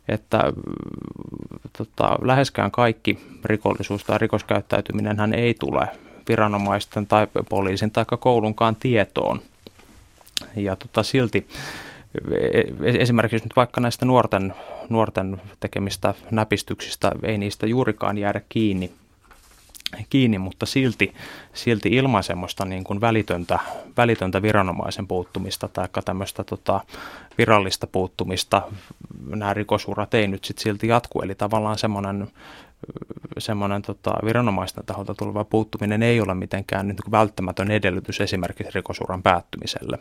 että tota, läheskään kaikki rikollisuus tai rikoskäyttäytyminen hän ei tule viranomaisten tai poliisin tai koulunkaan tietoon. Ja tota, silti esimerkiksi nyt vaikka näistä nuorten, nuorten tekemistä näpistyksistä ei niistä juurikaan jäädä kiinni, kiinni mutta silti, silti ilman semmoista niin kuin välitöntä, välitöntä viranomaisen puuttumista tai tämmöistä tota, virallista puuttumista nämä rikosurat ei nyt sit silti jatku. Eli tavallaan semmoinen semmoinen tota, viranomaisten taholta tuleva puuttuminen ei ole mitenkään nyt välttämätön edellytys esimerkiksi rikosuran päättymiselle.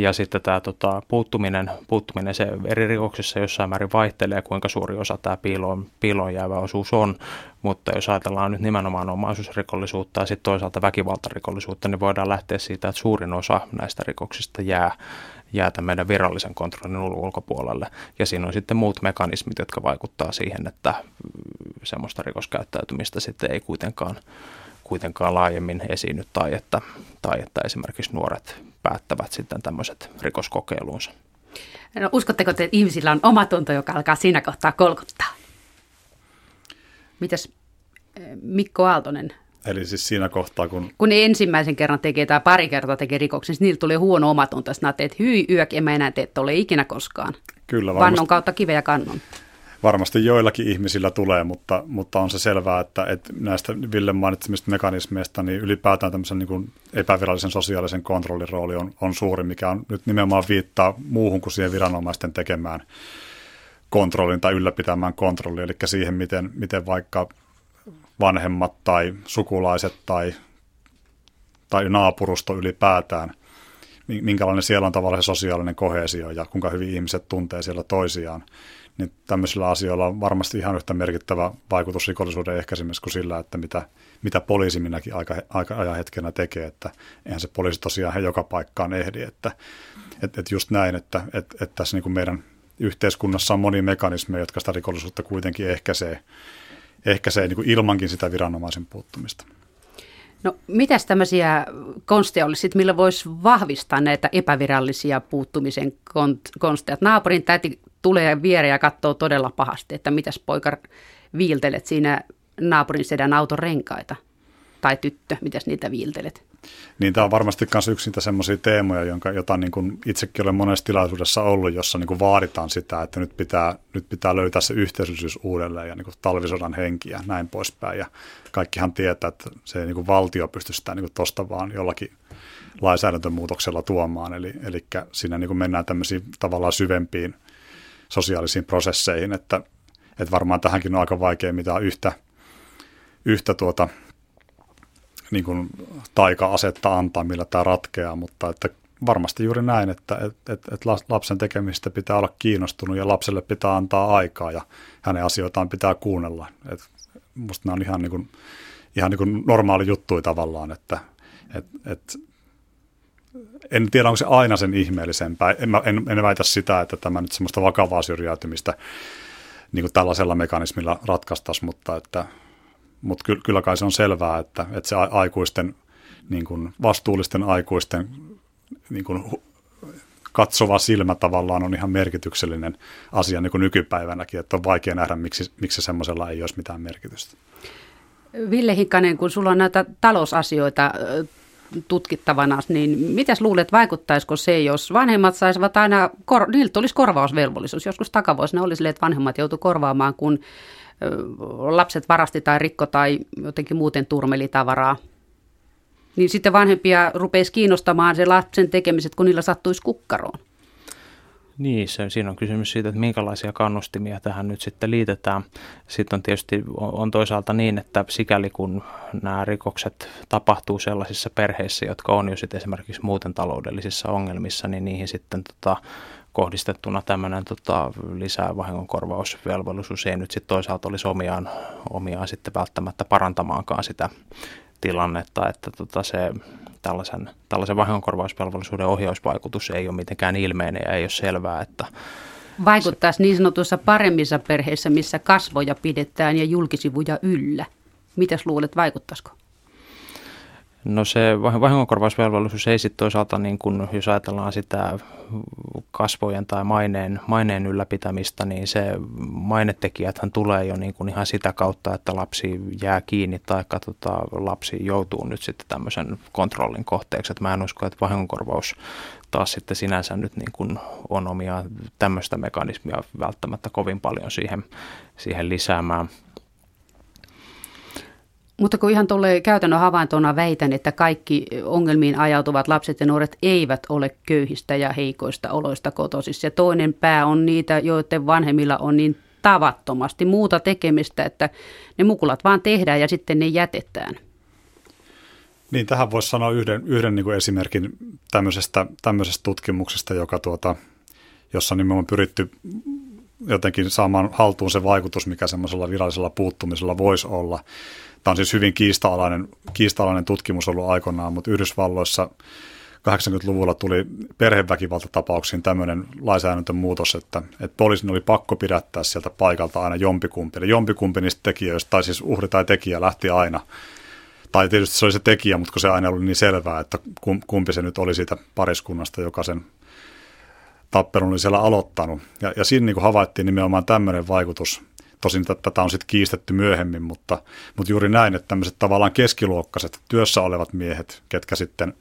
Ja sitten tämä tota, puuttuminen, puuttuminen se eri rikoksissa jossain määrin vaihtelee, kuinka suuri osa tämä piiloon, piiloon jäävä osuus on. Mutta jos ajatellaan nyt nimenomaan omaisuusrikollisuutta ja sitten toisaalta väkivaltarikollisuutta, niin voidaan lähteä siitä, että suurin osa näistä rikoksista jää, jää meidän virallisen kontrollin ulkopuolelle. Ja siinä on sitten muut mekanismit, jotka vaikuttaa siihen, että semmoista rikoskäyttäytymistä sitten ei kuitenkaan kuitenkaan laajemmin esiinny tai että, tai että esimerkiksi nuoret päättävät sitten tämmöiset rikoskokeilunsa. No, uskotteko, että ihmisillä on omatunto, joka alkaa siinä kohtaa kolkuttaa? Mitäs eh, Mikko Aaltonen? Eli siis siinä kohtaa, kun... Kun ne ensimmäisen kerran tekee tai pari kertaa tekee rikoksen, niin niillä tulee huono omatunto. Sitten että hyi yök, en mä enää tee ole ikinä koskaan. Kyllä varmasti. Vannon kautta kiveä ja kannon varmasti joillakin ihmisillä tulee, mutta, mutta on se selvää, että, että näistä Ville mainitsemista mekanismeista niin ylipäätään tämmöisen niin kuin epävirallisen sosiaalisen kontrollin rooli on, on suuri, mikä on nyt nimenomaan viittaa muuhun kuin siihen viranomaisten tekemään kontrollin tai ylläpitämään kontrolli, eli siihen, miten, miten vaikka vanhemmat tai sukulaiset tai, tai naapurusto ylipäätään, minkälainen siellä on tavallaan se sosiaalinen kohesio ja kuinka hyvin ihmiset tuntee siellä toisiaan niin tämmöisillä asioilla on varmasti ihan yhtä merkittävä vaikutus rikollisuuden ehkäisemisessä kuin sillä, että mitä, mitä poliisi minäkin aika, aika ajan hetkenä tekee, että eihän se poliisi tosiaan he joka paikkaan ehdi, että et, et just näin, että et, et tässä niin kuin meidän yhteiskunnassa on moni mekanismeja, jotka sitä rikollisuutta kuitenkin ehkäisee, ehkäisee niin kuin ilmankin sitä viranomaisen puuttumista. No mitäs tämmöisiä konsteja olisi, millä voisi vahvistaa näitä epävirallisia puuttumisen konsteja? Naapurin täti tulee viereen ja katsoo todella pahasti, että mitäs poika viiltelet siinä naapurin sedän auton renkaita. Tai tyttö, mitäs niitä viiltelet? Niin tämä on varmasti myös yksi niitä semmoisia teemoja, jonka, jota niin kuin itsekin olen monessa tilaisuudessa ollut, jossa niin kuin vaaditaan sitä, että nyt pitää, nyt pitää löytää se yhteisöllisyys uudelleen ja niin kuin talvisodan henki ja näin poispäin. Ja kaikkihan tietää, että se niin kuin valtio pystyy sitä niin tuosta vaan jollakin lainsäädäntömuutoksella tuomaan. Eli, eli siinä niin kuin mennään tämmöisiin tavallaan syvempiin sosiaalisiin prosesseihin, että, että varmaan tähänkin on aika vaikea mitään yhtä, yhtä tuota, niin kuin taika-asetta antaa, millä tämä ratkeaa, mutta että varmasti juuri näin, että et, et, et lapsen tekemistä pitää olla kiinnostunut ja lapselle pitää antaa aikaa ja hänen asioitaan pitää kuunnella. Et musta nämä on ihan, niin kuin, ihan niin kuin normaali juttu tavallaan, että et, et, en tiedä, onko se aina sen ihmeellisempää. En, en, en väitä sitä, että tämä nyt semmoista vakavaa syrjäytymistä niin kuin tällaisella mekanismilla ratkaistaisi, mutta että mutta ky, kyllä kai se on selvää, että, että se aikuisten, niin kuin vastuullisten aikuisten niin kuin katsova silmä tavallaan on ihan merkityksellinen asia niin kuin nykypäivänäkin, että on vaikea nähdä, miksi, miksi semmoisella ei olisi mitään merkitystä. Ville Hikkanen, kun sulla on näitä talousasioita tutkittavana, niin mitäs luulet, vaikuttaisiko se, jos vanhemmat saisivat aina, kor- niiltä tulisi korvausvelvollisuus. Joskus takavuosina olisi että vanhemmat joutu korvaamaan, kun lapset varasti tai rikko tai jotenkin muuten turmeli tavaraa. Niin sitten vanhempia rupeisi kiinnostamaan se lapsen tekemiset, kun niillä sattuisi kukkaroon. Niin, se, siinä on kysymys siitä, että minkälaisia kannustimia tähän nyt sitten liitetään. Sitten on tietysti on toisaalta niin, että sikäli kun nämä rikokset tapahtuu sellaisissa perheissä, jotka on jo sitten esimerkiksi muuten taloudellisissa ongelmissa, niin niihin sitten tota, kohdistettuna tämmöinen tota, lisää vahingonkorvausvelvollisuus ei nyt sitten toisaalta olisi omiaan, omiaan sitten välttämättä parantamaankaan sitä tilannetta, että tota se, tällaisen, tällaisen vahingonkorvausvelvollisuuden ohjausvaikutus ei ole mitenkään ilmeinen ja ei ole selvää, että Vaikuttaisi niin sanotussa paremmissa perheissä, missä kasvoja pidetään ja julkisivuja yllä. Mitäs luulet, vaikuttaisiko? No se vahingonkorvausvelvollisuus ei sitten toisaalta, niin kun, jos ajatellaan sitä kasvojen tai maineen, maineen ylläpitämistä, niin se mainetekijäthän tulee jo niin kuin ihan sitä kautta, että lapsi jää kiinni tai tota, lapsi joutuu nyt sitten tämmöisen kontrollin kohteeksi. Et mä en usko, että vahingonkorvaus taas sitten sinänsä nyt niin kuin on omia tämmöistä mekanismia välttämättä kovin paljon siihen, siihen lisäämään. Mutta kun ihan tulee käytännön havaintona väitän, että kaikki ongelmiin ajautuvat lapset ja nuoret eivät ole köyhistä ja heikoista oloista kotoisissa. Ja toinen pää on niitä, joiden vanhemmilla on niin tavattomasti muuta tekemistä, että ne mukulat vaan tehdään ja sitten ne jätetään. Niin, tähän voisi sanoa yhden, yhden niin kuin esimerkin tämmöisestä, tämmöisestä tutkimuksesta, joka tuota, jossa nimenomaan pyritty jotenkin saamaan haltuun se vaikutus, mikä semmoisella virallisella puuttumisella voisi olla. Tämä on siis hyvin kiista-alainen, kiista-alainen tutkimus ollut aikoinaan, mutta Yhdysvalloissa 80-luvulla tuli perheväkivaltatapauksiin tämmöinen lainsäädäntömuutos, että, että poliisin oli pakko pidättää sieltä paikalta aina jompikumpi. Eli jompikumpi niistä tekijöistä, tai siis uhri tai tekijä lähti aina. Tai tietysti se oli se tekijä, mutta kun se aina oli niin selvää, että kumpi se nyt oli siitä pariskunnasta, joka sen tappelun oli siellä aloittanut. Ja, ja siinä niin havaittiin nimenomaan tämmöinen vaikutus Tosin tätä on sitten kiistetty myöhemmin, mutta, mutta juuri näin, että tämmöiset tavallaan keskiluokkaiset työssä olevat miehet, ketkä sitten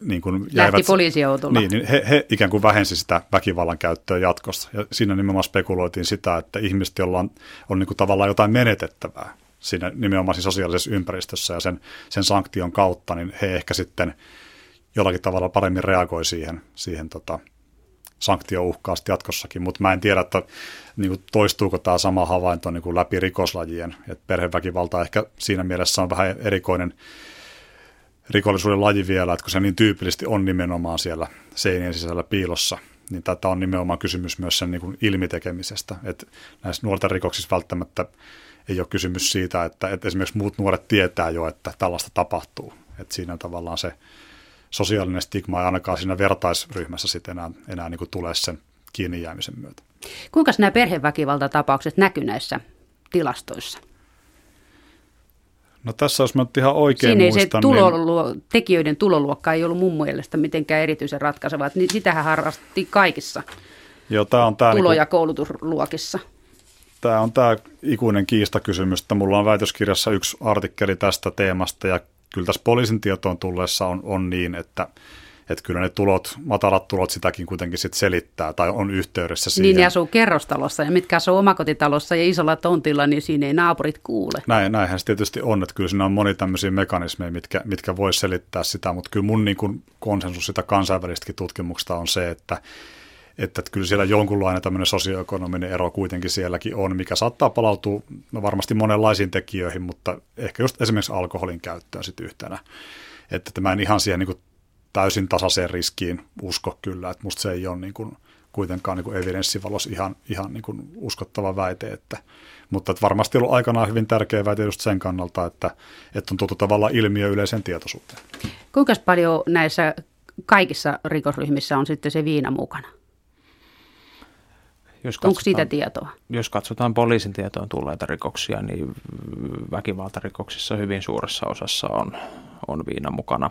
niin kuin jäivät, Lähti poliisiautolla. Niin, niin he, he ikään kuin vähensi sitä väkivallan käyttöä jatkossa. Ja siinä nimenomaan spekuloitiin sitä, että ihmiset, joilla on, on niin kuin tavallaan jotain menetettävää siinä nimenomaan siinä sosiaalisessa ympäristössä ja sen, sen sanktion kautta, niin he ehkä sitten jollakin tavalla paremmin reagoi siihen, siihen tota, sanktiouhkaa jatkossakin, mutta mä en tiedä, että niin kuin toistuuko tämä sama havainto niin kuin läpi rikoslajien. että perheväkivalta ehkä siinä mielessä on vähän erikoinen rikollisuuden laji vielä, että kun se niin tyypillisesti on nimenomaan siellä seinien sisällä piilossa, niin tätä on nimenomaan kysymys myös sen niin kuin ilmitekemisestä. Että näissä nuorten rikoksissa välttämättä ei ole kysymys siitä, että, että esimerkiksi muut nuoret tietää jo, että tällaista tapahtuu. Että siinä tavallaan se sosiaalinen stigma ei ainakaan siinä vertaisryhmässä sitten enää, enää niin kuin tule sen kiinni jäämisen myötä. Kuinka nämä perheväkivaltatapaukset näkyy näissä tilastoissa? No tässä jos mä nyt ihan oikein Siinä ei muistan, se tuloluo, niin... tekijöiden tuloluokka ei ollut mun mielestä mitenkään erityisen ratkaiseva. Niin sitähän harrasti kaikissa Joo, tämä on tämä tulo- niin ja koulutusluokissa. Tämä on tämä ikuinen kiistakysymys, että mulla on väitöskirjassa yksi artikkeli tästä teemasta ja kyllä tässä poliisin tietoon tulleessa on, on niin, että, että kyllä ne tulot, matalat tulot sitäkin kuitenkin sit selittää tai on yhteydessä siihen. Niin ne asuu kerrostalossa ja mitkä asuu omakotitalossa ja isolla tontilla, niin siinä ei naapurit kuule. Näin, näinhän se tietysti on, että kyllä siinä on moni tämmöisiä mekanismeja, mitkä, mitkä voi selittää sitä, mutta kyllä mun niin kuin konsensus sitä kansainvälistäkin tutkimuksesta on se, että, että kyllä siellä jonkunlainen tämmöinen sosioekonominen ero kuitenkin sielläkin on, mikä saattaa palautua no varmasti monenlaisiin tekijöihin, mutta ehkä just esimerkiksi alkoholin käyttöön sitten yhtenä. Että tämä en ihan siihen niin kuin täysin tasaiseen riskiin usko kyllä, että musta se ei ole niin kuin kuitenkaan niin kuin evidenssivalossa ihan, ihan niin kuin uskottava väite, että, mutta että varmasti ollut aikanaan hyvin tärkeä väite just sen kannalta, että, että on tultu tavallaan ilmiö yleisen tietoisuuteen. Kuinka paljon näissä kaikissa rikosryhmissä on sitten se viina mukana? Jos Onko siitä tietoa? Jos katsotaan poliisin tietoon tulleita rikoksia, niin väkivaltarikoksissa hyvin suuressa osassa on, on viina mukana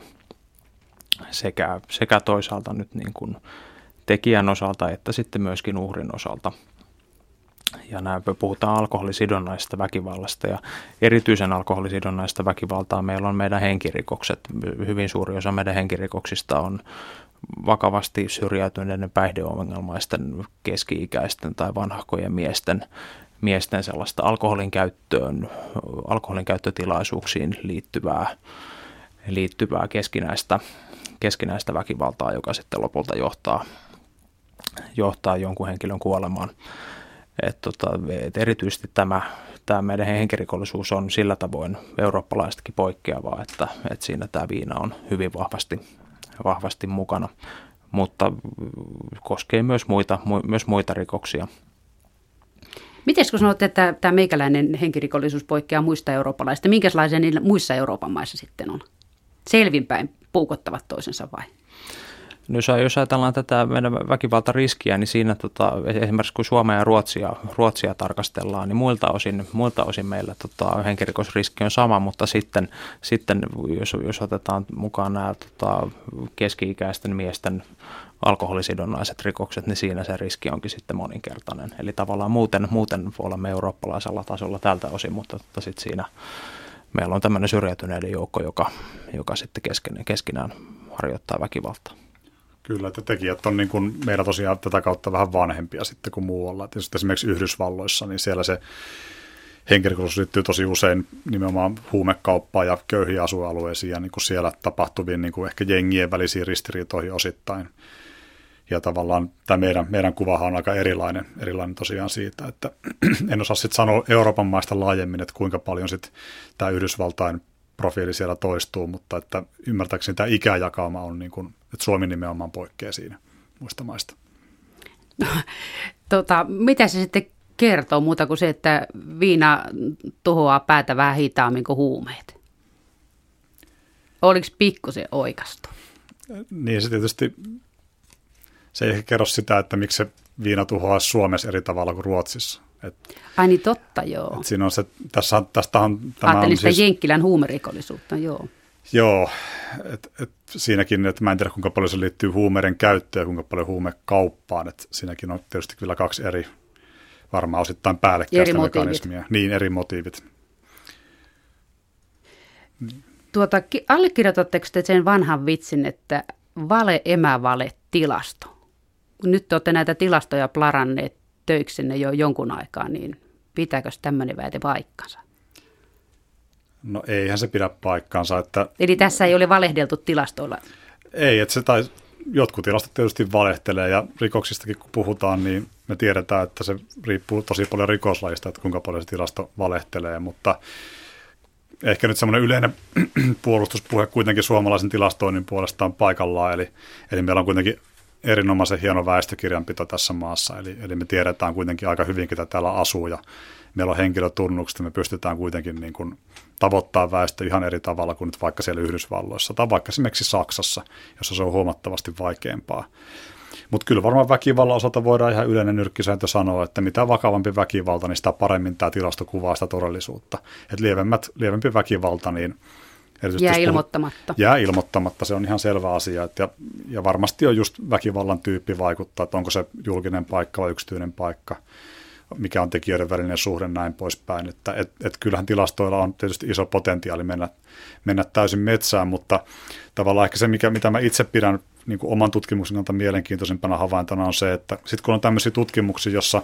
sekä, sekä toisaalta nyt niin kuin tekijän osalta että sitten myöskin uhrin osalta. Ja näin puhutaan alkoholisidonnaista väkivallasta ja erityisen alkoholisidonnaista väkivaltaa meillä on meidän henkirikokset. Hyvin suuri osa meidän henkirikoksista on vakavasti syrjäytyneiden päihdeongelmaisten keski-ikäisten tai vanhakkojen miesten, miesten sellaista alkoholin käyttöön, alkoholin käyttötilaisuuksiin liittyvää, liittyvää keskinäistä, keskinäistä väkivaltaa, joka sitten lopulta johtaa, johtaa jonkun henkilön kuolemaan. Et tota, et erityisesti tämä, tämä meidän henkirikollisuus on sillä tavoin eurooppalaistakin poikkeavaa, että, että siinä tämä viina on hyvin vahvasti vahvasti mukana, mutta koskee myös muita, myös muita rikoksia. Miten kun sanot, että tämä meikäläinen henkirikollisuus poikkeaa muista eurooppalaisista, minkälaisia niillä muissa Euroopan maissa sitten on? Selvinpäin puukottavat toisensa vai? No jos, jos ajatellaan tätä meidän väkivaltariskiä, niin siinä tota, esimerkiksi kun Suomea ja Ruotsia, Ruotsia tarkastellaan, niin muilta osin, muilta osin meillä tota, henkirikosriski on sama, mutta sitten, sitten jos, jos otetaan mukaan nämä tota, keski-ikäisten miesten alkoholisidonnaiset rikokset, niin siinä se riski onkin sitten moninkertainen. Eli tavallaan muuten, muuten olemme eurooppalaisella tasolla tältä osin, mutta tota, sitten siinä meillä on tämmöinen syrjäytyneiden joukko, joka, joka sitten keskenään, keskenään harjoittaa väkivaltaa. Kyllä, että tekijät on niin kuin meillä tosiaan tätä kautta vähän vanhempia sitten kuin muualla. Tietysti esimerkiksi Yhdysvalloissa, niin siellä se henkirikos liittyy tosi usein nimenomaan huumekauppaan ja köyhiä asualueisiin ja niin kuin siellä tapahtuviin niin kuin ehkä jengien välisiin ristiriitoihin osittain. Ja tavallaan tämä meidän, meidän kuvahan on aika erilainen, erilainen tosiaan siitä, että en osaa sitten sanoa Euroopan maista laajemmin, että kuinka paljon sitten tämä Yhdysvaltain profiili siellä toistuu, mutta että ymmärtääkseni tämä ikäjakauma on niin kuin, että Suomi nimenomaan poikkeaa siinä muista maista. No, tota, mitä se sitten kertoo muuta kuin se, että viina tuhoaa päätä vähän hitaammin kuin huumeet? Oliko pikkusen oikastu? Niin se tietysti, se ei ehkä kerro sitä, että miksi se viina tuhoaa Suomessa eri tavalla kuin Ruotsissa. Et, Ai niin totta, joo. Et siinä on se, tässä, tästä on, tämä Ajattelin on sitä siis, Jenkkilän huumerikollisuutta, joo. Joo, et, et siinäkin, että mä en tiedä kuinka paljon se liittyy huumeiden käyttöön ja kuinka paljon huumekauppaan, että siinäkin on tietysti kyllä kaksi eri, varmaan osittain päällekkäistä mekanismia. Niin, eri motiivit. Tuota, allekirjoitatteko te sen vanhan vitsin, että vale, emävale, tilasto? Nyt te olette näitä tilastoja plaranneet töiksenne jo jonkun aikaa, niin pitääkö tämmöinen väite paikkansa? No eihän se pidä paikkaansa. Että... Eli tässä ei ole valehdeltu tilastoilla? Ei, että se tai jotkut tilastot tietysti valehtelee ja rikoksistakin kun puhutaan, niin me tiedetään, että se riippuu tosi paljon rikoslajista, että kuinka paljon se tilasto valehtelee, mutta ehkä nyt semmoinen yleinen puolustuspuhe kuitenkin suomalaisen tilastoinnin puolesta on paikallaan, eli, eli meillä on kuitenkin erinomaisen hieno väestökirjanpito tässä maassa, eli, eli me tiedetään kuitenkin aika hyvin, ketä täällä asuu, ja meillä on henkilötunnukset, me pystytään kuitenkin niin kuin tavoittaa väestö ihan eri tavalla kuin nyt vaikka siellä Yhdysvalloissa tai vaikka esimerkiksi Saksassa, jossa se on huomattavasti vaikeampaa. Mutta kyllä varmaan väkivallan osalta voidaan ihan yleinen nyrkkisääntö sanoa, että mitä vakavampi väkivalta, niin sitä paremmin tämä tilasto kuvaa sitä todellisuutta. Et lievempi väkivalta, niin Jää ilmoittamatta. Jää ilmoittamatta, se on ihan selvä asia. Et ja, ja varmasti on just väkivallan tyyppi vaikuttaa, että onko se julkinen paikka vai yksityinen paikka, mikä on tekijöiden välinen suhde näin poispäin. Että et, et kyllähän tilastoilla on tietysti iso potentiaali mennä, mennä täysin metsään, mutta tavallaan ehkä se, mikä, mitä mä itse pidän niin kuin oman tutkimuksen kannalta mielenkiintoisimpana havaintona on se, että sitten kun on tämmöisiä tutkimuksia, jossa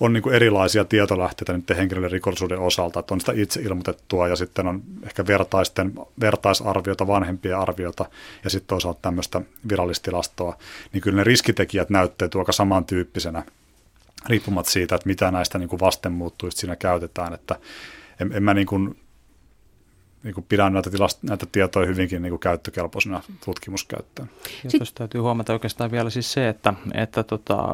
on niin kuin erilaisia tietolähteitä nyt henkilöiden rikollisuuden osalta, että on sitä itse ilmoitettua ja sitten on ehkä vertaisten, vertaisarviota, vanhempia arviota ja sitten toisaalta tämmöistä virallistilastoa, niin kyllä ne riskitekijät näyttäytyy aika samantyyppisenä riippumatta siitä, että mitä näistä niin kuin siinä käytetään, että en, en mä niin kuin niin kuin pidän näitä, tilast- näitä tietoja hyvinkin niin kuin käyttökelpoisena tutkimuskäyttöön. Ja tuossa täytyy huomata oikeastaan vielä siis se, että, että tota,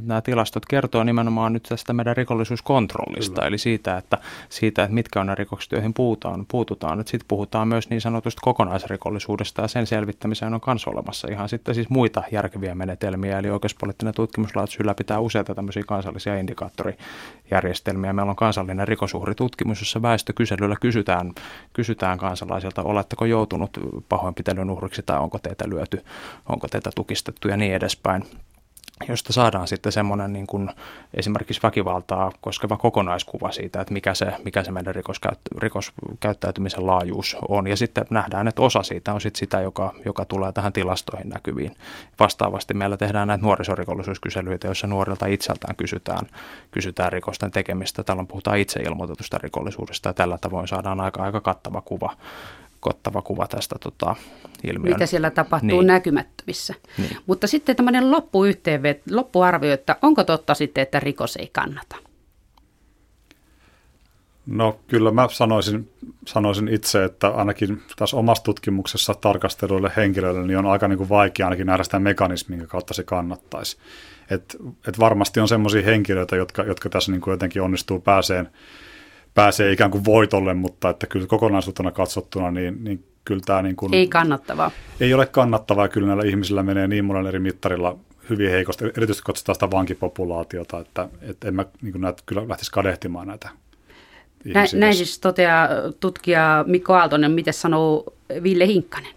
nämä tilastot kertoo nimenomaan nyt tästä meidän rikollisuuskontrollista, Kyllä. eli siitä että, siitä, että mitkä on ne rikokset, joihin puhutaan. puututaan. Sitten puhutaan myös niin sanotusta kokonaisrikollisuudesta ja sen selvittämiseen on myös olemassa ihan sitten siis muita järkeviä menetelmiä, eli oikeuspoliittinen tutkimuslaitos ylläpitää useita tämmöisiä kansallisia indikaattorijärjestelmiä. Meillä on kansallinen rikosuhritutkimus, jossa väestökyselyllä kysytään, kysytään kysytään kansalaisilta, oletteko joutunut pahoinpitelyn uhriksi tai onko teitä lyöty, onko teitä tukistettu ja niin edespäin josta saadaan sitten semmoinen niin kuin esimerkiksi väkivaltaa koskeva kokonaiskuva siitä, että mikä se, mikä se meidän rikoskäyttä, rikoskäyttäytymisen laajuus on. Ja sitten nähdään, että osa siitä on sitten sitä, joka, joka tulee tähän tilastoihin näkyviin. Vastaavasti meillä tehdään näitä nuorisorikollisuuskyselyitä, joissa nuorilta itseltään kysytään, kysytään rikosten tekemistä. Tällä puhutaan itse ilmoitetusta rikollisuudesta ja tällä tavoin saadaan aika, aika kattava kuva kottava kuva tästä tota, ilmiön. Mitä siellä tapahtuu niin. näkymättömissä. Niin. Mutta sitten tämmöinen loppuyhteenvet, loppuarvio, että onko totta sitten, että rikos ei kannata? No kyllä mä sanoisin, sanoisin itse, että ainakin tässä omassa tutkimuksessa tarkasteluille henkilöille niin on aika niin kuin vaikea ainakin nähdä sitä mekanismia, minkä kautta se kannattaisi. Et, et varmasti on sellaisia henkilöitä, jotka, jotka tässä niin kuin jotenkin onnistuu pääseen pääsee ikään kuin voitolle, mutta että kyllä kokonaisuutena katsottuna, niin, niin kyllä tämä niin kuin, ei kannattavaa. Ei ole kannattavaa, kyllä näillä ihmisillä menee niin monella eri mittarilla hyvin heikosti, erityisesti katsotaan sitä vankipopulaatiota, että, että en mä niin kuin näitä, kyllä lähtisi kadehtimaan näitä Nä, näin siis toteaa tutkija Mikko Aaltonen, miten sanoo Ville Hinkkanen?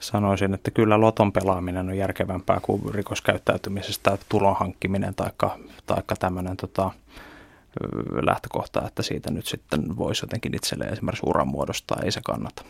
Sanoisin, että kyllä loton pelaaminen on järkevämpää kuin rikoskäyttäytymisestä tulon hankkiminen tai tämmöinen tota, lähtökohta, että siitä nyt sitten voisi jotenkin itselleen esimerkiksi uran muodostaa, ei se kannata.